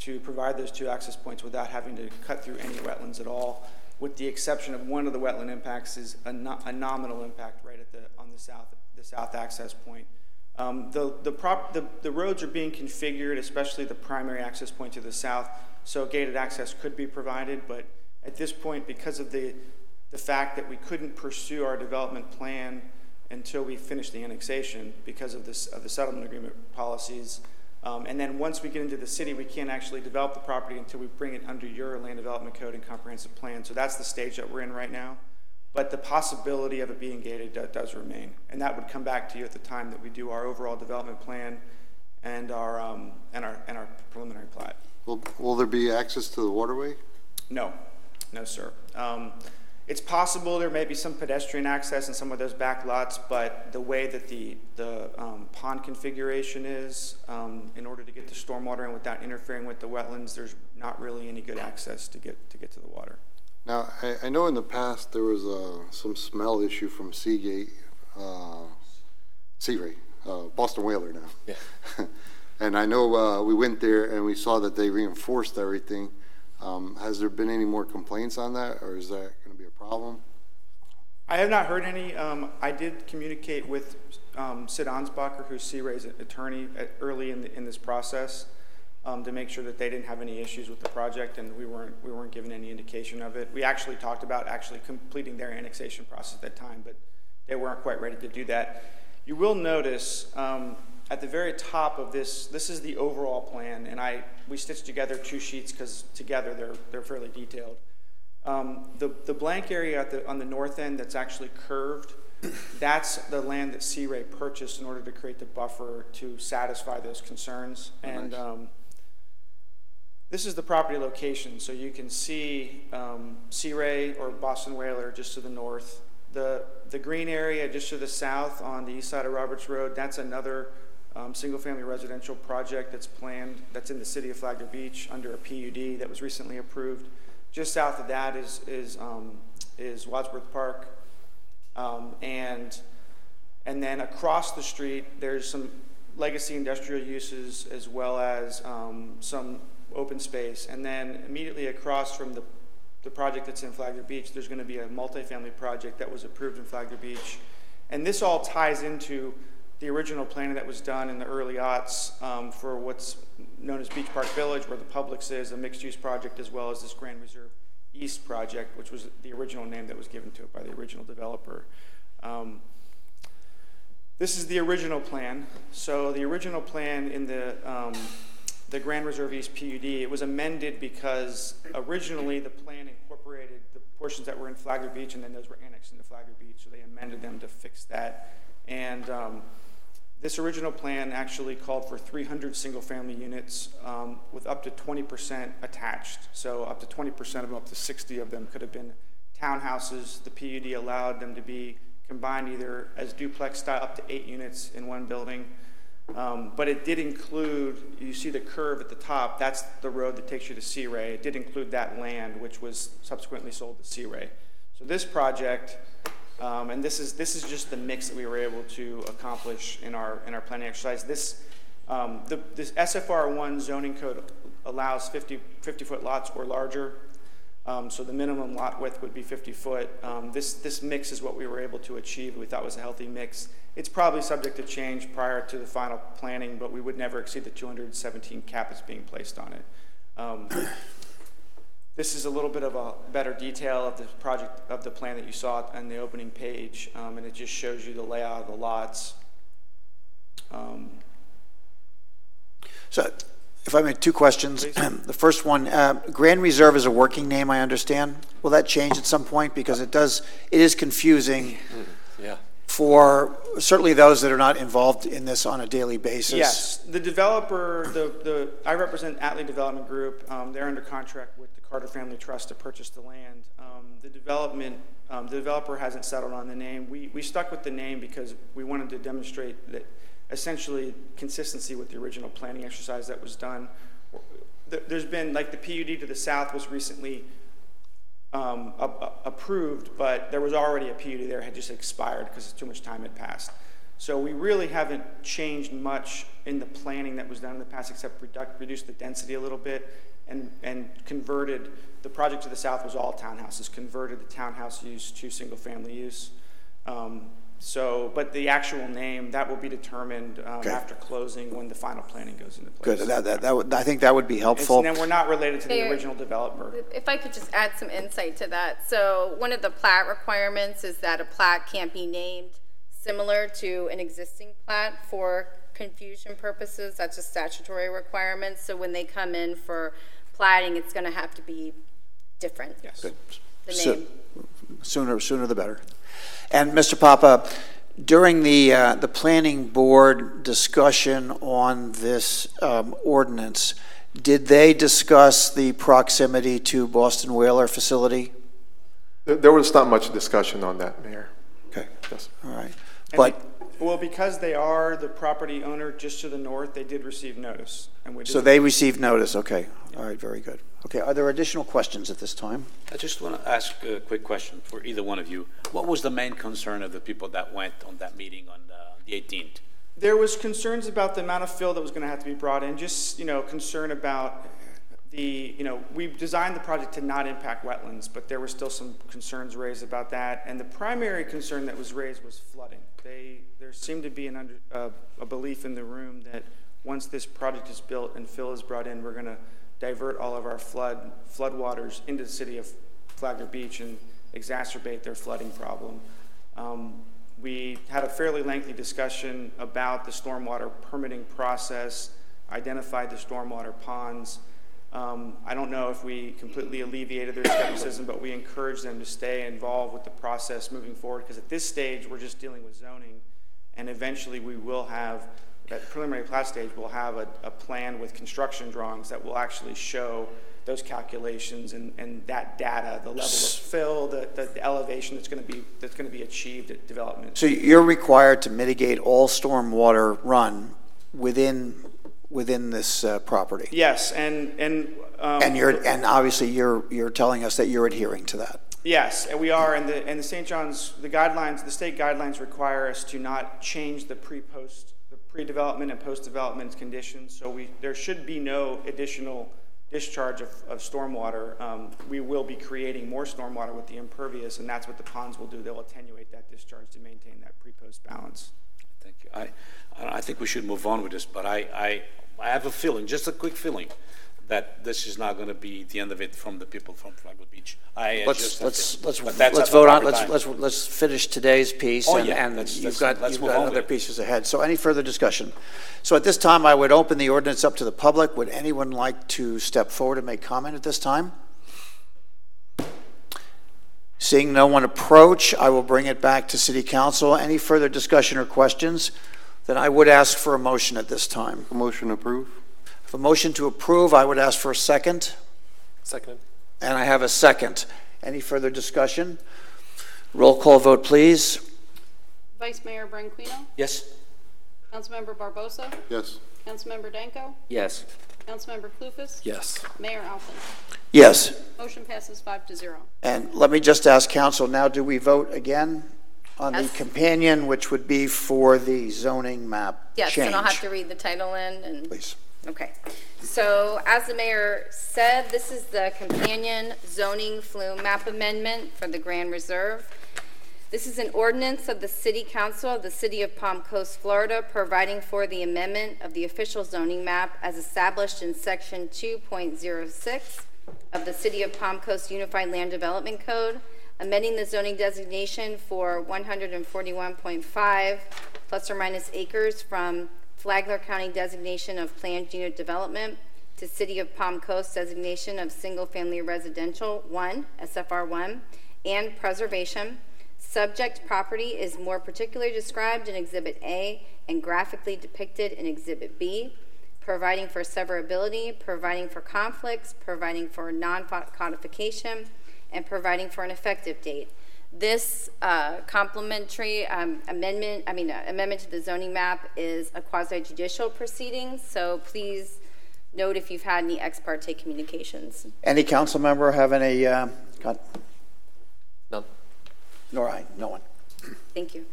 Speaker 26: to provide those two access points without having to cut through any wetlands at all, with the exception of one of the wetland impacts is a, no, a nominal impact right at the on the south the south access point. Um, the, the, prop, the, the roads are being configured, especially the primary access point to the south, so gated access could be provided, but at this point, because of the, the fact that we couldn't pursue our development plan until we finish the annexation because of this of the settlement agreement policies, Um, and then once we get into the city, we can't actually develop the property until we bring it under your land development code and comprehensive plan. So that's the stage that we're in right now. But the possibility of it being gated do- does remain. And that would come back to you at the time that we do our overall development plan and our, um, and our, and our preliminary plat.
Speaker 10: Will, will there be access to the waterway?
Speaker 26: No, no, sir. Um, It's possible there may be some pedestrian access in some of those back lots, but the way that the, the um, pond configuration is, um, in order to get the stormwater in without interfering with the wetlands, there's not really any good access to get, to get to the water.
Speaker 10: Now, I, I know in the past there was, uh, some smell issue from Seagate, uh, Sea Ray, uh, Boston Whaler now.
Speaker 11: Yeah.
Speaker 10: And I know, uh, we went there and we saw that they reinforced everything. Um, has there been any more complaints on that, or is that gonna be a problem?
Speaker 26: I have not heard any. Um, I did communicate with um, Sid Ansbacher, who's Sea Ray's attorney, at, early in, the, in this process um, to make sure that they didn't have any issues with the project, and we weren't we weren't given any indication of it. We actually talked about actually completing their annexation process at that time, but they weren't quite ready to do that. You will notice um, at the very top of this, this is the overall plan, and I we stitched together two sheets because together they're they're fairly detailed. Um, the, the blank area at the, on the north end that's actually curved, that's the land that Sea Ray purchased in order to create the buffer to satisfy those concerns. And um, this is the property location, so you can see um, Sea Ray or Boston Whaler just to the north. The, the green area just to the south on the east side of Roberts Road, that's another um, single-family residential project that's planned, that's in the city of Flagler Beach under a PUD that was recently approved. Just south of that is, is, um, is Wadsworth Park. Um, and, and then across the street, there's some legacy industrial uses as well as um, some open space. And then immediately across from the, the project that's in Flagler Beach, there's going to be a multifamily project that was approved in Flagler Beach. And this all ties into the original planning that was done in the early aughts um, for what's known as Beach Park Village, where the Publix is, a mixed-use project, as well as this Grand Reserve East project, which was the original name that was given to it by the original developer. Um, this is the original plan. So the original plan in the um, the Grand Reserve East PUD, it was amended because originally the plan incorporated the portions that were in Flagler Beach, and then those were annexed into Flagler Beach. So they amended them to fix that. And um, this original plan actually called for 300 single-family units um, with up to 20% attached. So up to 20% of them, up to 60 of them could have been townhouses. The PUD allowed them to be combined either as duplex style, up to eight units in one building. Um, but it did include, you see the curve at the top, that's the road that takes you to Sea Ray. It did include that land, which was subsequently sold to Sea Ray. So this project, um, and this is, this is just the mix that we were able to accomplish in our, in our planning exercise. This, um, the, this SFR1 zoning code allows 50, 50 foot lots or larger. Um, so the minimum lot width would be 50 foot. Um, this, this mix is what we were able to achieve. We thought was a healthy mix. It's probably subject to change prior to the final planning, but we would never exceed the 217 cap that's being placed on it. This is a little bit of a better detail of the project of the plan that you saw on the opening page, um, and it just shows you the layout of the lots. Um,
Speaker 1: So, if I may, two questions. The first one, uh, Grand Reserve is a working name, I understand. Will that change at some point? Because it does, it is confusing
Speaker 11: Yeah.
Speaker 1: For certainly those that are not involved in this on a daily basis.
Speaker 26: Yes, the developer, the, the, I represent Atlee Development Group. Um, they're under contract with the Carter Family Trust to purchase the land. Um, the development, um, the developer hasn't settled on the name. We, we stuck with the name because we wanted to demonstrate that essentially consistency with the original planning exercise that was done. There- There's been, like the PUD to the south was recently um, approved, but there was already a PUD there, had just expired because too much time had passed. So we really haven't changed much in the planning that was done in the past, except reduc- reduce the density a little bit and, and converted, the project to the south was all townhouses, converted the townhouse use to single-family use. Um, So, but the actual name, that will be determined um,
Speaker 1: Okay.
Speaker 26: after closing when the final planning goes into place.
Speaker 1: Good, that, that, that would, I think that would be
Speaker 26: It's-
Speaker 1: helpful.
Speaker 26: And then we're not related to the
Speaker 22: Mayor,
Speaker 26: original developer.
Speaker 22: If I could just add some insight to that. So one of the plat requirements is that a plat can't be named similar to an existing plat for confusion purposes. That's a statutory requirement. So when they come in for platting, it's going to have to be different. Yes. The
Speaker 1: So-
Speaker 22: name.
Speaker 1: Sooner, sooner the better. And Mr. Papa, during the, uh, the planning board discussion on this um, ordinance, did they discuss the proximity to Boston Whaler facility?
Speaker 25: There- There was not much discussion on that, Mayor.
Speaker 1: Okay.
Speaker 25: Yes.
Speaker 1: All right.
Speaker 26: And
Speaker 1: But,
Speaker 26: they- Well, because they are the property owner just to the north, they did receive notice. and we
Speaker 1: so they received notice, okay. All right, very good. Okay, are there additional questions at this time?
Speaker 20: I just want to ask a quick question for either one of you. What was the main concern of the people that went on that meeting on uh, the 18th?
Speaker 26: There was concerns about the amount of fill that was going to have to be brought in, just, you know, concern about the, you know, we designed the project to not impact wetlands, but there were still some concerns raised about that. And the primary concern that was raised was flooding. They, there seemed to be an under, uh, a belief in the room that once this project is built and fill is brought in, we're going to divert all of our flood, flood waters into the city of Flagler Beach and exacerbate their flooding problem. Um, we had a fairly lengthy discussion about the stormwater permitting process, identified the stormwater ponds. Um, I don't know if we completely alleviated their skepticism, but we encouraged them to stay involved with the process moving forward, because at this stage, we're just dealing with zoning, and eventually we will have, at preliminary plat stage, we'll have a, a plan with construction drawings that will actually show those calculations and, and that data, the level of fill, the, the the elevation that's gonna be, that's gonna be achieved at development.
Speaker 1: So you're required to mitigate all stormwater run within, within this uh, property?
Speaker 26: Yes, and, and. um,
Speaker 1: And you're, and obviously, you're, you're telling us that you're adhering to that?
Speaker 26: Yes, and we are, and the, and the St. John's, the guidelines, the state guidelines require us to not change the pre-post, pre-development and post-development conditions, so we, there should be no additional discharge of, of stormwater. Um, we will be creating more stormwater with the impervious, and that's what the ponds will do, they'll attenuate that discharge to maintain that pre-post balance.
Speaker 20: Thank you. I, I think we should move on with this, but I, I, I have a feeling, just a quick feeling, that this is not going to be the end of it from the people from Flagler Beach. I uh,
Speaker 1: Let's,
Speaker 20: just have
Speaker 1: let's,
Speaker 20: feeling.
Speaker 1: let's,
Speaker 20: But that's
Speaker 1: let's
Speaker 20: at the
Speaker 1: vote on,
Speaker 20: proper
Speaker 1: let's,
Speaker 20: time.
Speaker 1: let's, let's finish today's piece.
Speaker 20: Oh,
Speaker 1: and-
Speaker 20: yeah,
Speaker 1: And
Speaker 20: let's-
Speaker 1: you've
Speaker 20: let's-
Speaker 1: got,
Speaker 20: let's
Speaker 1: you've
Speaker 20: move
Speaker 1: got
Speaker 20: on with
Speaker 1: other
Speaker 20: it.
Speaker 1: pieces ahead. So any further discussion? So at this time, I would open the ordinance up to the public. Would anyone like to step forward and make comment at this time? Seeing no one approach, I will bring it back to city council. Any further discussion or questions? Then I would ask for a motion at this time.
Speaker 10: Motion approved.
Speaker 1: If a motion to approve, I would ask for a second.
Speaker 11: Seconded.
Speaker 1: And I have a second. Any further discussion? Roll call vote, please.
Speaker 24: Vice Mayor Branquinho,
Speaker 20: Yes?
Speaker 24: Councilmember Barbosa,
Speaker 10: Yes.
Speaker 24: Councilmember Danko,
Speaker 21: Yes.
Speaker 24: Councilmember Klufas,
Speaker 11: Yes.
Speaker 24: Mayor Alfin.
Speaker 1: Yes.
Speaker 24: Motion passes five to zero.
Speaker 1: And let me just ask council, now do we vote again on the
Speaker 22: Yes.
Speaker 1: companion, which would be for the zoning map
Speaker 22: Yes,
Speaker 1: change?
Speaker 22: and I'll have to read the title in and.
Speaker 1: Please.
Speaker 22: Okay. So as the mayor said, this is the companion zoning FLUM map amendment for the Grand Reserve. This is an ordinance of the City Council of the City of Palm Coast, Florida, providing for the amendment of the official zoning map as established in Section 2.06 of the City of Palm Coast Unified Land Development Code, amending the zoning designation for 141.5 plus or minus acres from Flagler County designation of planned unit development to City of Palm Coast designation of single-family residential 1, SFR 1, and preservation. Subject property is more particularly described in Exhibit A and graphically depicted in Exhibit B, providing for severability, providing for conflicts, providing for non-codification, and providing for an effective date. This uh, complementary um, amendment, I mean, uh, amendment to the zoning map is a quasi judicial proceeding, so please note if you've had any ex parte communications.
Speaker 1: Any council member have any, uh, con-
Speaker 11: None.
Speaker 1: nor I, no one.
Speaker 22: Thank you.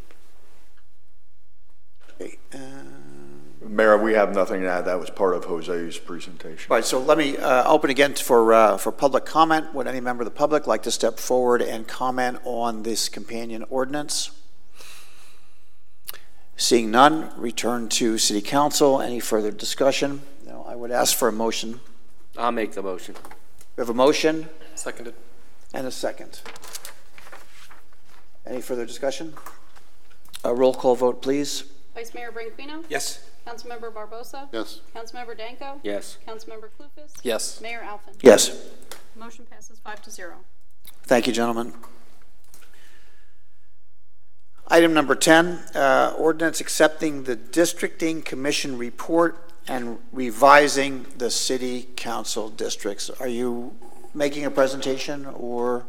Speaker 1: Okay, uh,
Speaker 23: Mayor, we have nothing to add. That was part of Jose's presentation.
Speaker 1: Right, so let me uh, open again for, uh, for public comment. Would any member of the public like to step forward and comment on this companion ordinance? Seeing none, return to city council. Any further discussion? No, I would ask for a motion.
Speaker 21: I'll make the motion.
Speaker 1: We have a motion
Speaker 11: Seconded.
Speaker 1: and a second. Any further discussion? A roll call vote, please.
Speaker 24: Vice Mayor Branquinho?
Speaker 16: Yes.
Speaker 24: Councilmember Barbosa?
Speaker 10: Yes.
Speaker 24: Councilmember Danko?
Speaker 21: Yes.
Speaker 24: Councilmember Klufas?
Speaker 11: Yes.
Speaker 24: Mayor Alfin?
Speaker 1: Yes.
Speaker 24: Motion passes five to zero.
Speaker 1: Thank you, gentlemen. Item number 10, uh, ordinance accepting the districting commission report and revising the city council districts. Are you making a presentation or?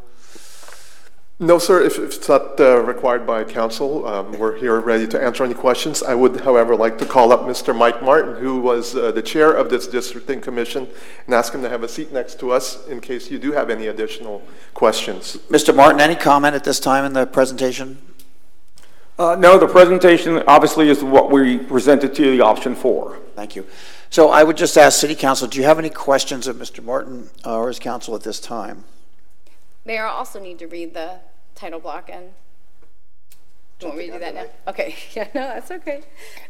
Speaker 25: No, sir, if if it's not uh, required by council, um, we're here ready to answer any questions. I would, however, like to call up Mr. Mike Martin, who was uh, the chair of this districting commission, and ask him to have a seat next to us in case you do have any additional questions.
Speaker 1: Mr. Martin, any comment at this time in the presentation?
Speaker 27: Uh, no, the presentation obviously is what we presented to you, the option four.
Speaker 1: Thank you. So I would just ask City Council, do you have any questions of Mr. Martin uh, or his council at this time?
Speaker 22: Mayor, I also need to read the title block and Do you want me to do that now? Okay, yeah, no, that's okay.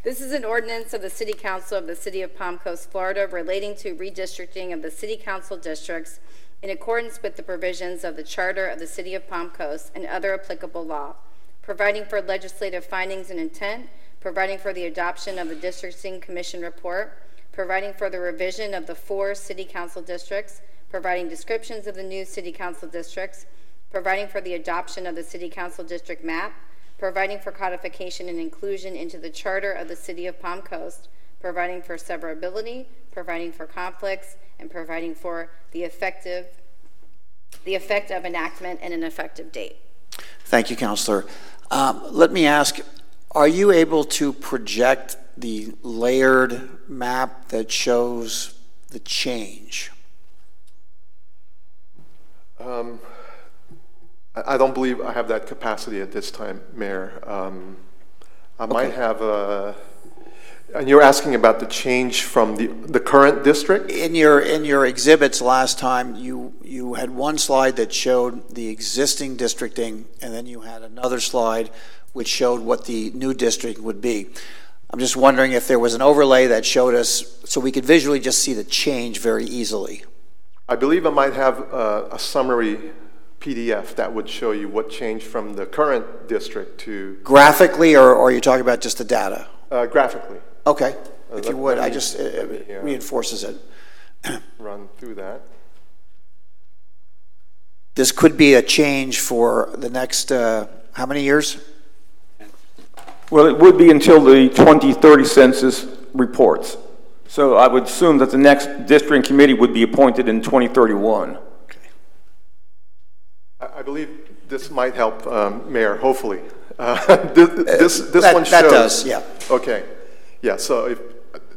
Speaker 22: This is an ordinance of the City Council of the City of Palm Coast, Florida, relating to redistricting of the City Council districts in accordance with the provisions of the Charter of the City of Palm Coast and other applicable law, providing for legislative findings and intent, providing for the adoption of the Districting Commission report, providing for the revision of the four City Council districts, providing descriptions of the new City Council districts, providing for the adoption of the City Council district map, providing for codification and inclusion into the Charter of the City of Palm Coast, providing for severability, providing for conflicts, and providing for the effective, the effect of enactment and an effective date.
Speaker 1: Thank you, Counselor. Um, Let me ask, are you able to project the layered map that shows the change?
Speaker 25: Um, I I don't believe I have that capacity at this time, Mayor. Um, I might have a, and you're asking about the change from the, the current district?
Speaker 1: In your, in your exhibits last time, you, you had one slide that showed the existing districting, and then you had another slide which showed what the new district would be. I'm just wondering if there was an overlay that showed us, so we could visually just see the change very easily.
Speaker 25: I believe I might have a, a summary PDF that would show you what changed from the current district to
Speaker 1: Graphically, or, or are you talking about just the data?
Speaker 25: uh, graphically.
Speaker 1: Okay,
Speaker 25: Uh,
Speaker 1: if
Speaker 25: let-
Speaker 1: you would,
Speaker 25: let
Speaker 1: I
Speaker 25: me-
Speaker 1: just, uh,
Speaker 25: let me, uh,
Speaker 1: reinforces it.
Speaker 25: Run through that.
Speaker 1: This could be a change for the next, uh, how many years?
Speaker 27: Well, it would be until the 2030 census reports. So I would assume that the next districting committee would be appointed in 2031.
Speaker 25: I, I believe this might help, um, Mayor, hopefully. Uh, This, this, this
Speaker 1: that-
Speaker 25: one shows.
Speaker 1: that
Speaker 25: shows.
Speaker 1: does, yeah.
Speaker 25: Okay, yeah, so if,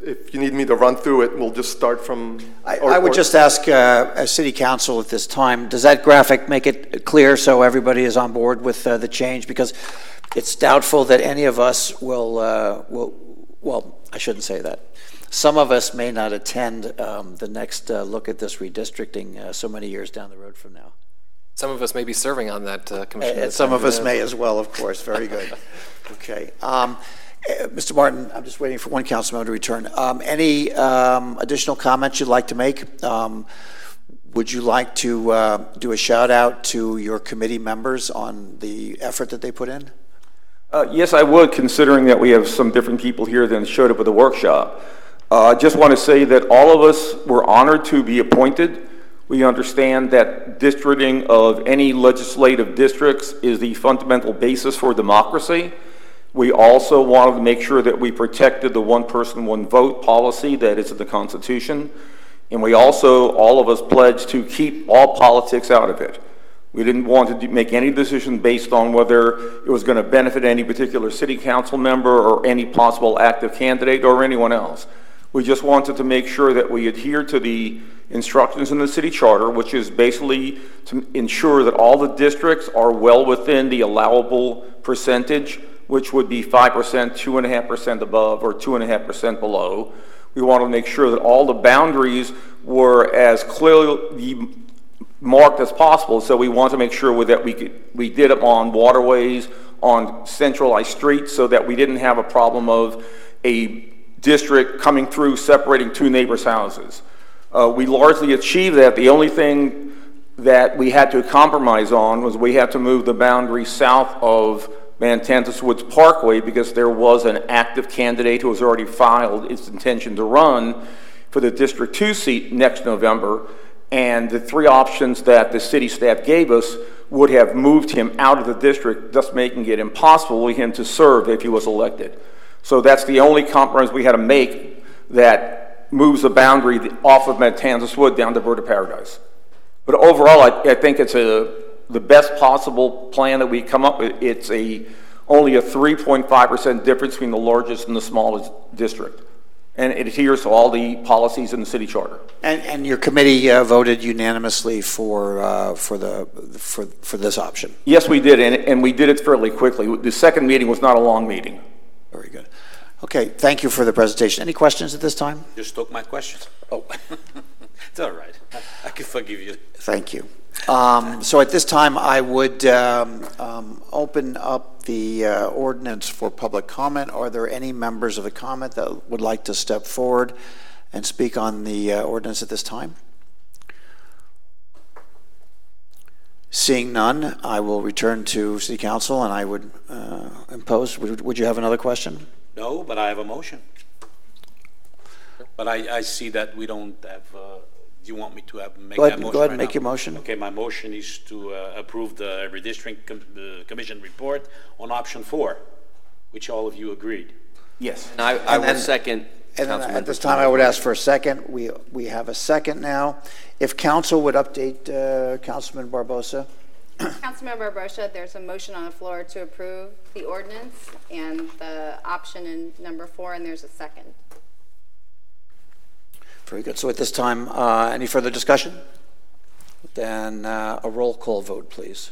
Speaker 25: if you need me to run through it, we'll just start from.
Speaker 1: I,
Speaker 25: or-
Speaker 1: I would
Speaker 25: or-
Speaker 1: just ask, uh, as city council at this time, does that graphic make it clear so everybody is on board with uh, the change? Because it's doubtful that any of us will, uh, will, well, I shouldn't say that. Some of us may not attend um, the next uh, look at this redistricting uh, so many years down the road from now.
Speaker 11: Some of us may be serving on that uh, commission.
Speaker 1: And
Speaker 11: the
Speaker 1: some
Speaker 11: time.
Speaker 1: of us may as well, of course. Very good. Okay. Um, eh, Mr. Martin, I'm just waiting for one council member to return. Um, Any um, additional comments you'd like to make? Um, Would you like to uh, do a shout out to your committee members on the effort that they put in?
Speaker 27: Uh, Yes, I would, considering that we have some different people here than showed up at the workshop. Uh, I just want to say that all of us were honored to be appointed. We understand that districting of any legislative districts is the fundamental basis for democracy. We also wanted to make sure that we protected the one person, one vote policy that is in the Constitution. And we also, all of us pledged to keep all politics out of it. We didn't want to make any decision based on whether it was going to benefit any particular city council member or any possible active candidate or anyone else. We just wanted to make sure that we adhere to the instructions in the city charter, which is basically to ensure that all the districts are well within the allowable percentage, which would be 5%, 2.5% above, or 2.5% below. We want to make sure that all the boundaries were as clearly marked as possible, so we want to make sure that we could, we did it on waterways, on centralized streets, so that we didn't have a problem of a district coming through separating two neighbors' houses. Uh, we largely achieved that. The only thing that we had to compromise on was we had to move the boundary south of Matanzas Woods Parkway because there was an active candidate who has already filed its intention to run for the District 2 seat next November. And the three options that the city staff gave us would have moved him out of the district, thus making it impossible for him to serve if he was elected. So that's the only compromise we had to make that moves the boundary off of Matanzas Wood down to Bird of Paradise. But overall, I, I think it's a, the best possible plan that we come up with. It's a, only a 3.5% difference between the largest and the smallest district. And it adheres to all the policies in the city charter.
Speaker 1: And, and your committee uh, voted unanimously for, uh, for the, for, for this option?
Speaker 27: Yes, we did, and, and we did it fairly quickly. The second meeting was not a long meeting.
Speaker 1: Very good. Okay, thank you for the presentation. Any questions at this time?
Speaker 20: Just took my questions. Oh, it's all right. I, I can forgive you.
Speaker 1: Thank you. Um, So at this time, I would um, um, open up the uh, ordinance for public comment. Are there any members of the comment that would like to step forward and speak on the uh, ordinance at this time? Seeing none, I will return to city council and I would uh, impose, would would you have another question?
Speaker 20: No, but I have a motion. But I, I see that we don't have, uh, do you want me to have, make
Speaker 1: Go ahead-
Speaker 20: that motion
Speaker 1: go ahead
Speaker 20: right
Speaker 1: and make
Speaker 20: now?
Speaker 1: your motion.
Speaker 20: Okay, my motion is to uh, approve the redistricting com- the commission report on option four, which all of you agreed.
Speaker 27: Yes.
Speaker 21: And I, I will second.
Speaker 1: And then
Speaker 21: Councilmember
Speaker 1: at this time, I would ask for a second. We, we have a second now. If council would update uh, Councilman Barbosa?
Speaker 22: Councilmember Barbosa, there's a motion on the floor to approve the ordinance and the option in number four, and there's a second.
Speaker 1: Very good. So at this time, uh, any further discussion? Then uh, a roll call vote, please.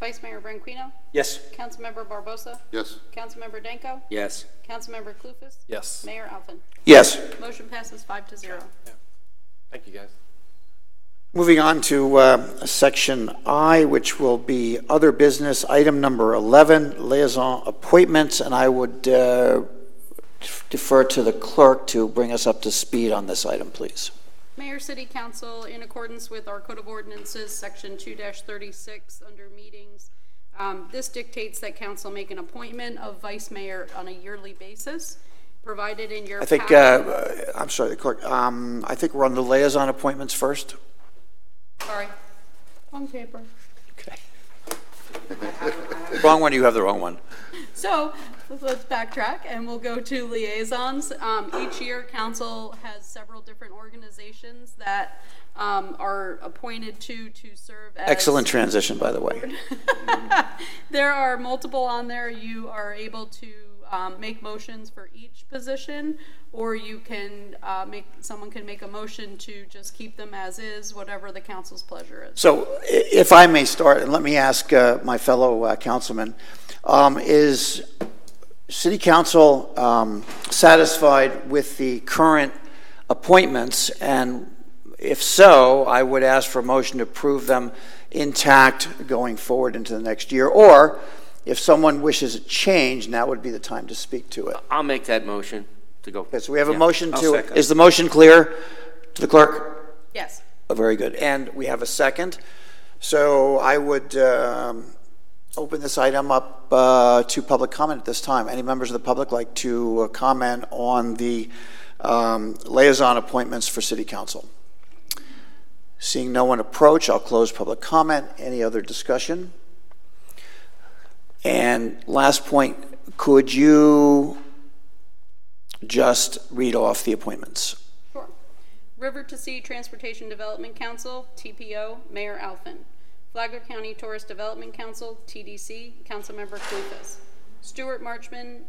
Speaker 24: Vice Mayor Branquinho.
Speaker 20: Yes.
Speaker 24: Councilmember Barbosa.
Speaker 10: Yes.
Speaker 24: Councilmember Danko.
Speaker 21: Yes.
Speaker 24: Councilmember Klufas.
Speaker 11: Yes.
Speaker 24: Mayor Alfin.
Speaker 1: Yes.
Speaker 24: Motion passes five to zero.
Speaker 11: Thank you, guys.
Speaker 1: Moving on to uh, section I, which will be other business, item number 11, liaison appointments, and I would uh, defer to the clerk to bring us up to speed on this item, please.
Speaker 24: Mayor, City Council, in accordance with our Code of Ordinances, Section 2-36, under meetings, um, this dictates that council make an appointment of vice mayor on a yearly basis, provided in your
Speaker 1: I think,
Speaker 24: packet-
Speaker 1: uh, I'm sorry, the clerk, um, I think we're on the liaison appointments first.
Speaker 24: Sorry, wrong paper. Okay.
Speaker 1: Wrong one, you have the wrong one.
Speaker 24: So let's backtrack and we'll go to liaisons. Um, each year, council has several different organizations that um, are appointed to to serve as.
Speaker 1: Excellent transition, by the way.
Speaker 24: There are multiple on there. You are able to um, make motions for each position, or you can uh, make, someone can make a motion to just keep them as is, whatever the council's pleasure is.
Speaker 1: So i- if I may start, and let me ask uh, my fellow uh, councilman, um, is city council um, satisfied with the current appointments? And if so, I would ask for a motion to approve them intact going forward into the next year. Or if someone wishes a change, now would be the time to speak to it.
Speaker 21: I'll make that motion to go.
Speaker 1: Okay, so we have a
Speaker 21: Yeah.
Speaker 1: motion
Speaker 21: I'll
Speaker 1: to,
Speaker 21: second.
Speaker 1: is the motion clear to the clerk?
Speaker 24: Yes.
Speaker 1: Oh, Very good. And we have a second. So I would um, open this item up uh, to public comment at this time. Any members of the public like to uh, comment on the um, liaison appointments for city council? Seeing no one approach, I'll close public comment. Any other discussion? And last point, could you just read off the appointments?
Speaker 24: Sure. River to Sea Transportation Development Council, TPO, Mayor Alfin. Flagler County Tourist Development Council, TDC, Councilmember Klufas. Stewart Marchman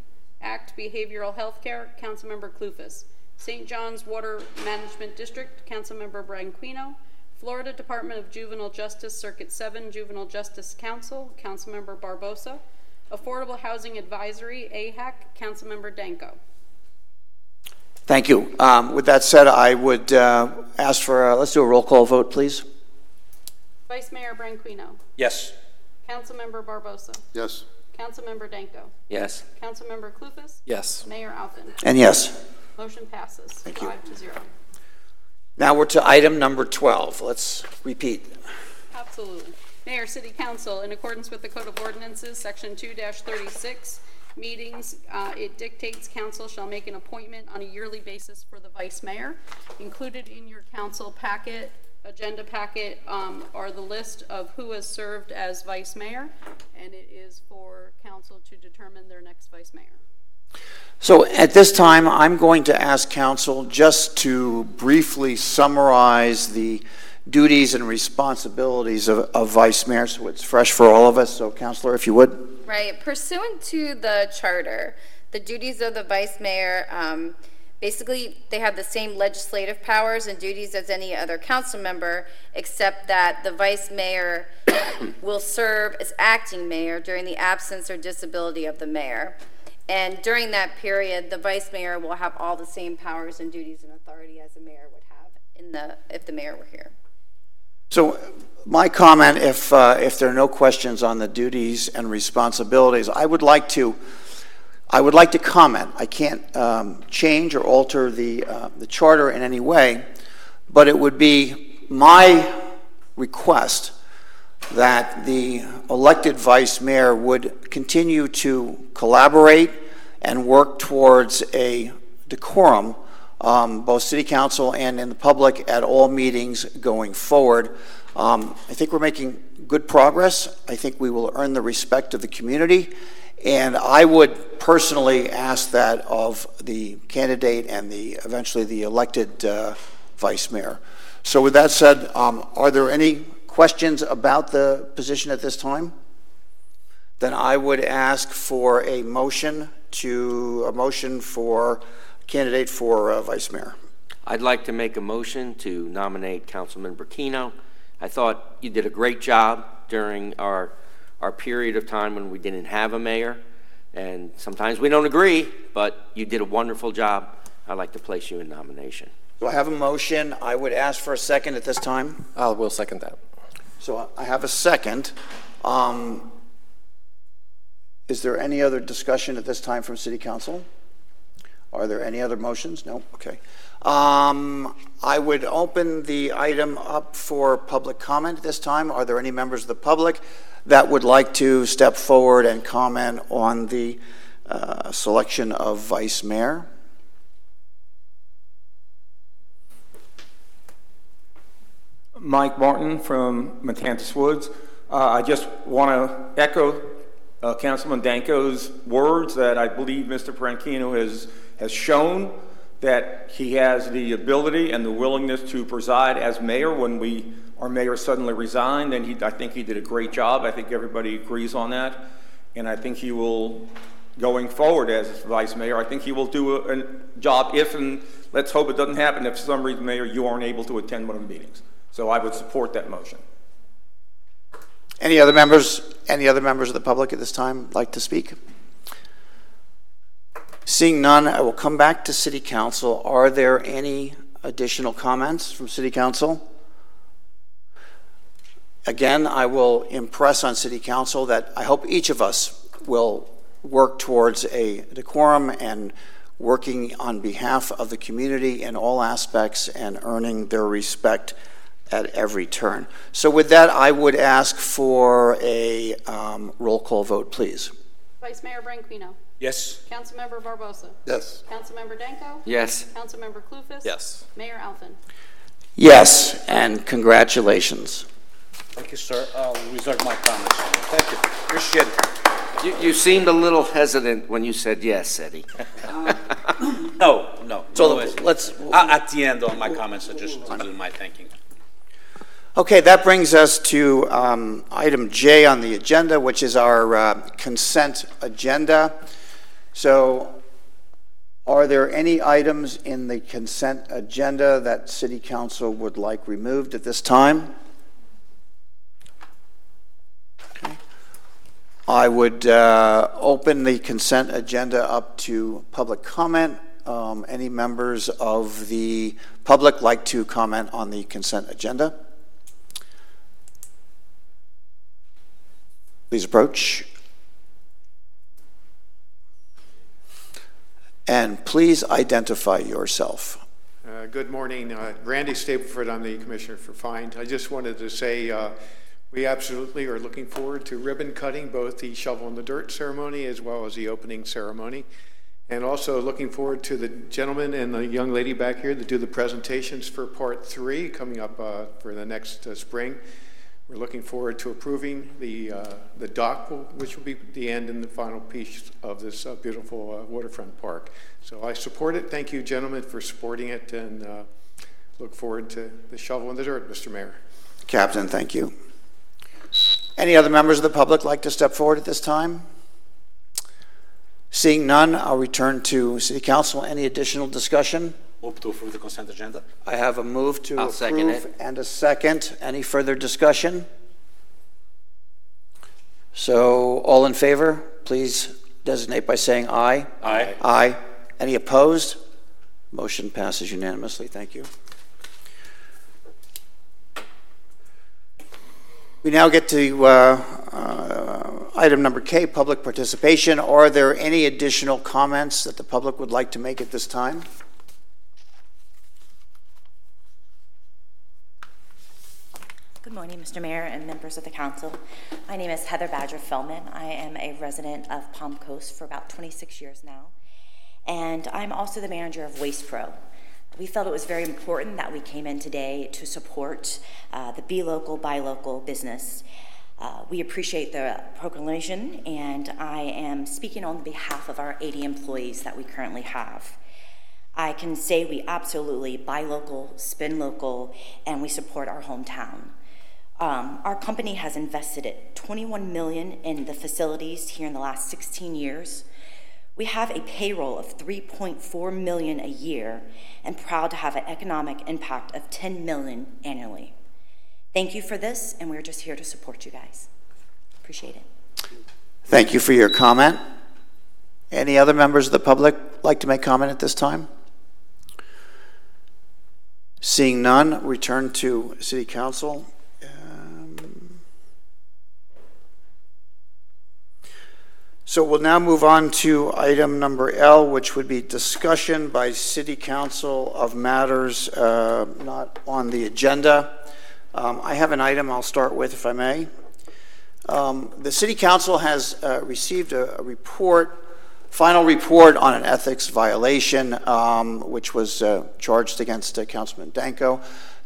Speaker 24: Act Behavioral Healthcare, Councilmember Klufas. St. John's Water Management District, Councilmember Branquinho. Florida Department of Juvenile Justice Circuit 7 Juvenile Justice Council, Councilmember Barbosa. Affordable Housing Advisory, AHAC, Councilmember Danko.
Speaker 1: Thank you. Um, With that said, I would uh, ask for, a- let's do a roll call vote, please.
Speaker 24: Vice Mayor Branquinho.
Speaker 20: Yes.
Speaker 24: Councilmember Barbosa.
Speaker 10: Yes.
Speaker 24: Councilmember Danko.
Speaker 21: Yes.
Speaker 24: Councilmember Klufas.
Speaker 11: Yes.
Speaker 24: Mayor Alfin.
Speaker 1: And yes.
Speaker 24: Motion passes.
Speaker 1: Thank you.
Speaker 24: Five to zero.
Speaker 1: Now we're to item number 12. Let's repeat.
Speaker 24: Absolutely. Mayor, City Council, in accordance with the Code of Ordinances, Section 2-36, meetings, uh, it dictates council shall make an appointment on a yearly basis for the vice mayor. Included in your council packet, agenda packet, um, are the list of who has served as vice mayor, and it is for council to determine their next vice mayor.
Speaker 1: So at this time, I'm going to ask council just to briefly summarize the duties and responsibilities of, of vice mayor, so it's fresh for all of us. So, councilor, if you would.
Speaker 22: Right. Pursuant to the charter, the duties of the vice mayor, um, basically, they have the same legislative powers and duties as any other council member, except that the vice mayor will serve as acting mayor during the absence or disability of the mayor. And during that period, the vice mayor will have all the same powers and duties and authority as a mayor would have in the if the mayor were here.
Speaker 1: So, my comment, if, uh, if there are no questions on the duties and responsibilities, I would like to, I would like to comment. I can't um, change or alter the, uh, the charter in any way, but it would be my request that the elected vice mayor would continue to collaborate and work towards a decorum um, both city council and in the public at all meetings going forward. Um, I think we're making good progress. I think we will earn the respect of the community. And I would personally ask that of the candidate and the eventually the elected uh, vice mayor. So with that said, um, are there any questions about the position at this time? Then I would ask for a motion to a motion for candidate for uh, vice mayor.
Speaker 21: I'd like to make a motion to nominate Councilman Branquinho. I thought you did a great job during our, our period of time when we didn't have a mayor. And sometimes we don't agree, but you did a wonderful job. I'd like to place you in nomination.
Speaker 1: Do I have a motion? I would ask for a second at this time.
Speaker 11: I will second that.
Speaker 1: So I have a second. Um, is there any other discussion at this time from City Council? Are there any other motions? No? Okay. Um, I would open the item up for public comment this time. Are there any members of the public that would like to step forward and comment on the uh, selection of vice mayor?
Speaker 27: Mike Martin from Matanzas Woods. Uh, I just want to echo uh, Councilman Danko's words that I believe Mr. Branquinho has, has shown that he has the ability and the willingness to preside as mayor when we our mayor suddenly resigned, and he, I think he did a great job. I think everybody agrees on that, and I think he will, going forward as vice mayor, I think he will do a, a job if, and let's hope it doesn't happen, if for some reason, mayor, you aren't able to attend one of the meetings. So I would support that motion.
Speaker 1: Any other members, any other members of the public at this time like to speak? Seeing none, I will come back to City Council. Are there any additional comments from City Council? Again, I will impress on City Council that I hope each of us will work towards a decorum and working on behalf of the community in all aspects and earning their respect at every turn. So with that, I would ask for a um, roll call vote, please.
Speaker 24: Vice Mayor Branquinho.
Speaker 20: Yes.
Speaker 24: Councilmember Barbosa.
Speaker 23: Yes.
Speaker 24: Councilmember Danko.
Speaker 21: Yes.
Speaker 24: Councilmember Klufas.
Speaker 11: Yes.
Speaker 24: Mayor Alfin.
Speaker 1: Yes, and congratulations.
Speaker 20: Thank you, sir. I'll reserve my comments. Thank you. Appreciate it.
Speaker 21: You, you seemed a little hesitant when you said yes, Eddie.
Speaker 20: No, no.
Speaker 1: So
Speaker 20: no,
Speaker 1: the-
Speaker 20: it's-
Speaker 1: let's-
Speaker 20: Uh, At the end of my comments, I just do my thinking.
Speaker 1: Okay, that brings us to um, item J on the agenda, which is our uh, consent agenda. So, are there any items in the consent agenda that City Council would like removed at this time? I would uh, open the consent agenda up to public comment. Um, Any members of the public like to comment on the consent agenda? Please approach. And please identify yourself.
Speaker 28: Uh, Good morning. Uh, Randy Stapleford, I'm the Commissioner for FIND. I just wanted to say, uh, We absolutely are looking forward to ribbon cutting, both the shovel in the dirt ceremony as well as the opening ceremony. And also looking forward to the gentleman and the young lady back here that do the presentations for part three coming up uh, for the next uh, spring. We're looking forward to approving the, uh, the dock, which will be the end and the final piece of this uh, beautiful uh, waterfront park. So I support it. Thank you, gentlemen, for supporting it, and uh, look forward to the shovel in the dirt, Mr. Mayor.
Speaker 1: Captain, thank you. Any other members of the public like to step forward at this time? Seeing none, I'll return to City Council. Any additional discussion?
Speaker 20: Move to approve the consent agenda.
Speaker 1: I have a move to
Speaker 21: I'll second
Speaker 1: approve
Speaker 21: it.
Speaker 1: and a second. Any further discussion? So, all in favor, please designate by saying aye.
Speaker 20: Aye.
Speaker 1: Aye. Any opposed? Motion passes unanimously. Thank you. We now get to uh, uh, item number K, public participation. Are there any additional comments that the public would like to make at this time?
Speaker 29: Good morning, Mr. Mayor and members of the council. My name is Heather Badger Fellman. I am a resident of Palm Coast for about 26 years now, and I'm also the manager of Waste Pro. We felt it was very important that we came in today to support uh, the Be Local, Buy Local business. Uh, we appreciate the proclamation, and I am speaking on behalf of our 80 employees that we currently have. I can say we absolutely buy local, spend local, and we support our hometown. Um, our company has invested it 21 million in the facilities here in the last 16 years. We have a payroll of 3.4 million a year and proud to have an economic impact of 10 million annually. Thank you for this, and we're just here to support you guys. Appreciate it.
Speaker 1: Thank you for your comment. Any other members of the public like to make comment at this time? Seeing none, return to City Council. So we'll now move on to item number L, which would be discussion by City Council of matters uh, not on the agenda. Um, I have an item I'll start with, if I may. Um, The City Council has uh, received a a report, final report on an ethics violation, um, which was uh, charged against uh, Councilman Danko.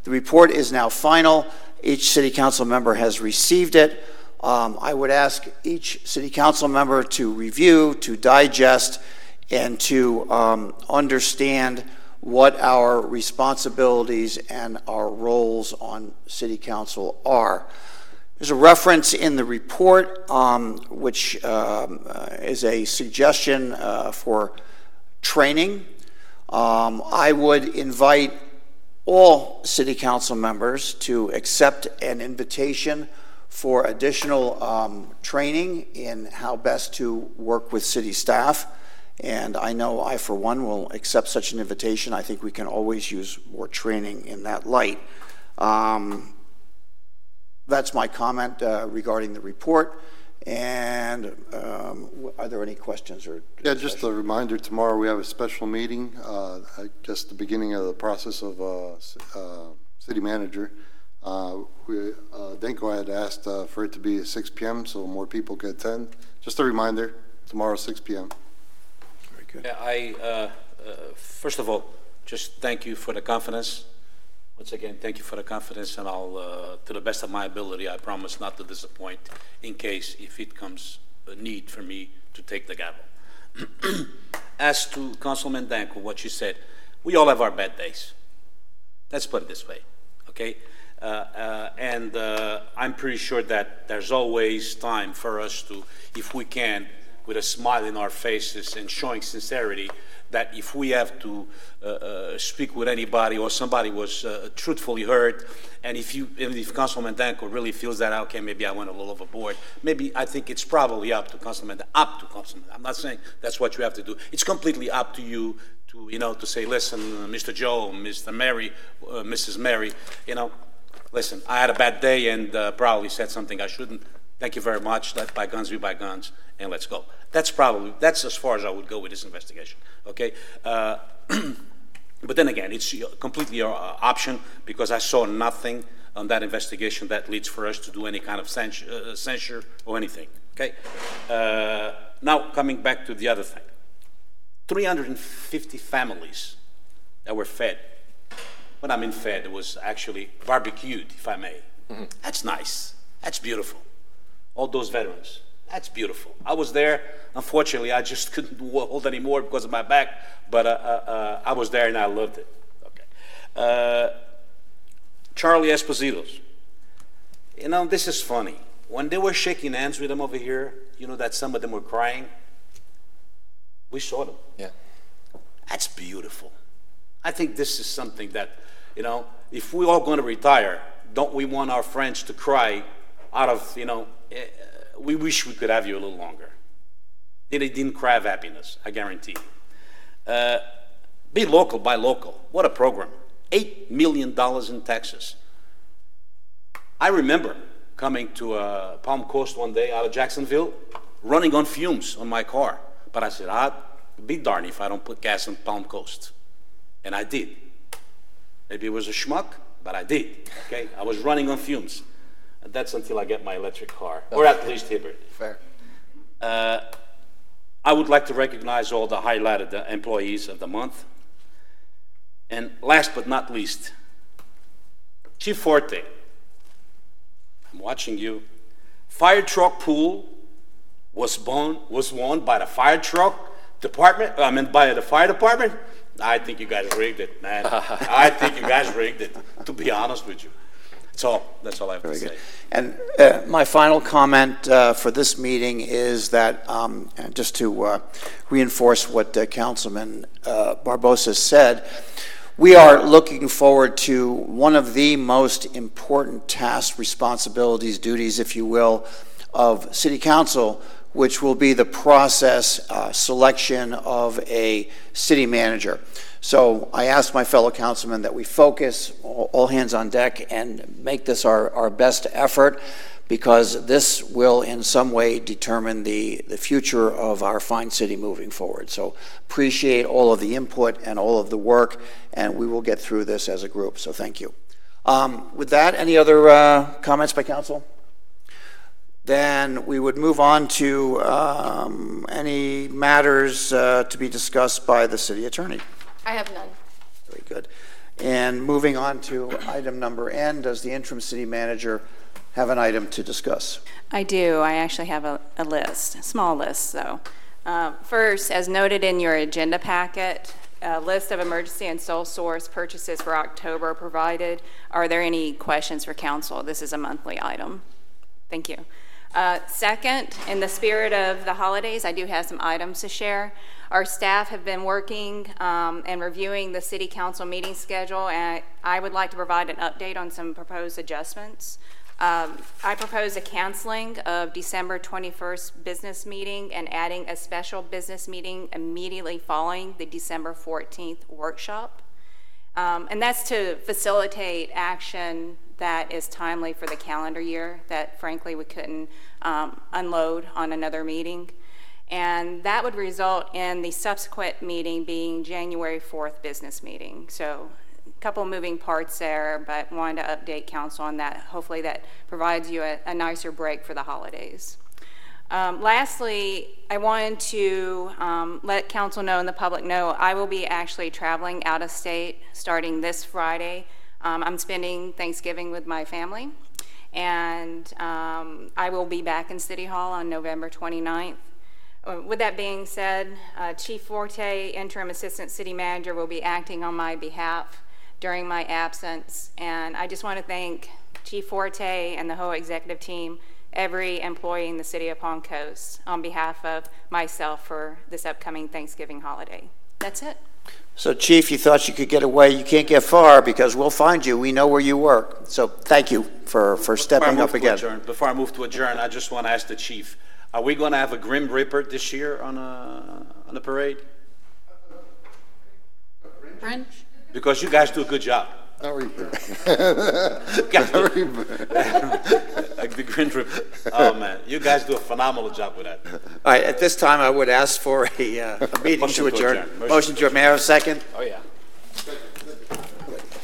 Speaker 1: The report is now final. Each city council member has received it. Um, I would ask each city council member to review, to digest, and to um, understand what our responsibilities and our roles on city council are. There's a reference in the report, um, which um, uh, is a suggestion uh, for training. Um, I would invite all city council members to accept an invitation for additional um, training in how best to work with city staff. And I know I, for one, will accept such an invitation. I think we can always use more training in that light. Um, that's my comment uh, regarding the report. And um, are there any questions or?
Speaker 10: Yeah, just a reminder, tomorrow we have a special meeting, uh, guess the beginning of the process of uh, uh, city manager. Uh, we, uh, Danko had asked uh, for it to be at 6 PM so more people could attend. Just a reminder, tomorrow, 6 PM.
Speaker 1: Very good.
Speaker 20: Yeah, I, uh, uh, first of all, just thank you for the confidence. Once again, thank you for the confidence, and I'll, uh, to the best of my ability, I promise not to disappoint in case if it comes a need for me to take the gavel. As to Councilman Danko, what you said, we all have our bad days. Let's put it this way, okay? Uh, uh, and uh, I'm pretty sure that there's always time for us to, if we can, with a smile in our faces and showing sincerity, that if we have to uh, uh, speak with anybody or somebody was uh, truthfully hurt, and if you, and if Councilman Danko really feels that, okay, maybe I went a little overboard, maybe I think it's probably up to Councilman, up to Councilman. I'm not saying that's what you have to do. It's completely up to you to, you know, to say, listen, Mr. Joe, Mr. Mary, Mrs. Mary, you know, listen, I had a bad day and uh, probably said something I shouldn't. Thank you very much. Let bygones be bygones, and let's go. That's probably that's as far as I would go with this investigation. Okay. Uh, But then again, it's uh, completely your uh, option because I saw nothing on that investigation that leads for us to do any kind of censure, uh, censure or anything. Okay. Uh, now coming back to the other thing, 350 families that were fed. When I'm in fed, it was actually barbecued, if I may. That's nice. That's beautiful. All those veterans. That's beautiful. I was there. Unfortunately, I just couldn't hold anymore because of my back, but uh, uh, uh, I was there and I loved it. Okay. Uh, Charlie Esposito's. You know, this is funny. When they were shaking hands with them over here, you know that some of them were crying. We saw them.
Speaker 11: Yeah.
Speaker 20: That's beautiful. I think this is something that, you know, if we're all going to retire, don't we want our friends to cry out of, you know, eh, we wish we could have you a little longer. They didn't cry of happiness, I guarantee. Uh, be local, buy local. What a program. $8 million in Texas. I remember coming to uh, Palm Coast one day out of Jacksonville, running on fumes on my car. But I said, I'd be darned if I don't put gas in Palm Coast. And I did. Maybe it was a schmuck, but I did. Okay? I was running on fumes. And that's until I get my electric car, or at least hybrid.
Speaker 11: Fair.
Speaker 20: Uh, I would like to recognize all the highlighted employees of the month. And last but not least, Chief Forte. I'm watching you. Fire truck pool was won, was won by the fire truck department, I mean by the fire department. I think you guys rigged it, man. I think you guys rigged it, to be honest with you. That's all, that's all I have to say.
Speaker 1: And uh, my final comment uh, for this meeting is that, um, and just to uh, reinforce what uh, Councilman uh, Barbosa said, we are looking forward to one of the most important tasks, responsibilities, duties, if you will, of City Council, which will be the process uh, selection of a city manager. So I asked my fellow councilmen that we focus, all, all hands on deck, and make this our, our best effort because this will in some way determine the, the future of our fine city moving forward. So appreciate all of the input and all of the work, and we will get through this as a group. So thank you. Um, with that, any other uh, comments by council? Then we would move on to um, any matters uh, to be discussed by the city attorney.
Speaker 24: I have none.
Speaker 1: Very good. And moving on to item number N, does the interim city manager have an item to discuss?
Speaker 30: I do. I actually have a, a list, a small list, though. Uh, first, as noted in your agenda packet, a list of emergency and sole source purchases for October provided. Are there any questions for council? This is a monthly item. Thank you. Uh, second, in the spirit of the holidays, I do have some items to share. Our staff have been working um, and reviewing the city council meeting schedule, and I would like to provide an update on some proposed adjustments. Um, I propose a canceling of December 21st business meeting and adding a special business meeting immediately following the December 14th workshop. Um, and that's to facilitate action that is timely for the calendar year that frankly we couldn't um, unload on another meeting. And that would result in the subsequent meeting being January 4th business meeting. So a couple moving parts there, but wanted to update council on that. Hopefully that provides you a, a nicer break for the holidays. Um, lastly, I wanted to um, let council know and the public know I will be actually traveling out of state starting this Friday. Um, I'm spending Thanksgiving with my family, and um, I will be back in City Hall on November 29th. Uh, with that being said, uh, Chief Forte, Interim Assistant City Manager, will be acting on my behalf during my absence, and I just want to thank Chief Forte and the whole executive team every employee in the city of Palm Coast on behalf of myself for this upcoming Thanksgiving holiday. That's it.
Speaker 1: So, Chief, you thought you could get away. You can't get far because we'll find you. We know where you work. So, thank you for, for stepping
Speaker 20: Before I
Speaker 1: up
Speaker 20: move to
Speaker 1: again.
Speaker 20: adjourn- Before I move to adjourn, I just want to ask the chief, are we going to have a Grim Reaper this year on, a, on the parade?
Speaker 24: French?
Speaker 20: Because you guys do a good job.
Speaker 10: Not
Speaker 20: rebirth. guys, Not rebirth. like the Grinch. Re- oh man, you guys do a phenomenal job with that.
Speaker 1: All right, at this time, I would ask for a, uh, a meeting
Speaker 20: Motion
Speaker 1: to adjourn.
Speaker 20: Motion
Speaker 1: to adjourn, may a second?
Speaker 20: Oh yeah.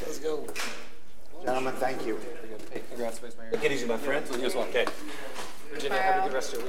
Speaker 20: Let's go.
Speaker 1: Gentlemen, thank you.
Speaker 20: Take it easy, my friend.
Speaker 22: Here's one.
Speaker 20: Okay.
Speaker 22: Virginia, have a good rest of your week.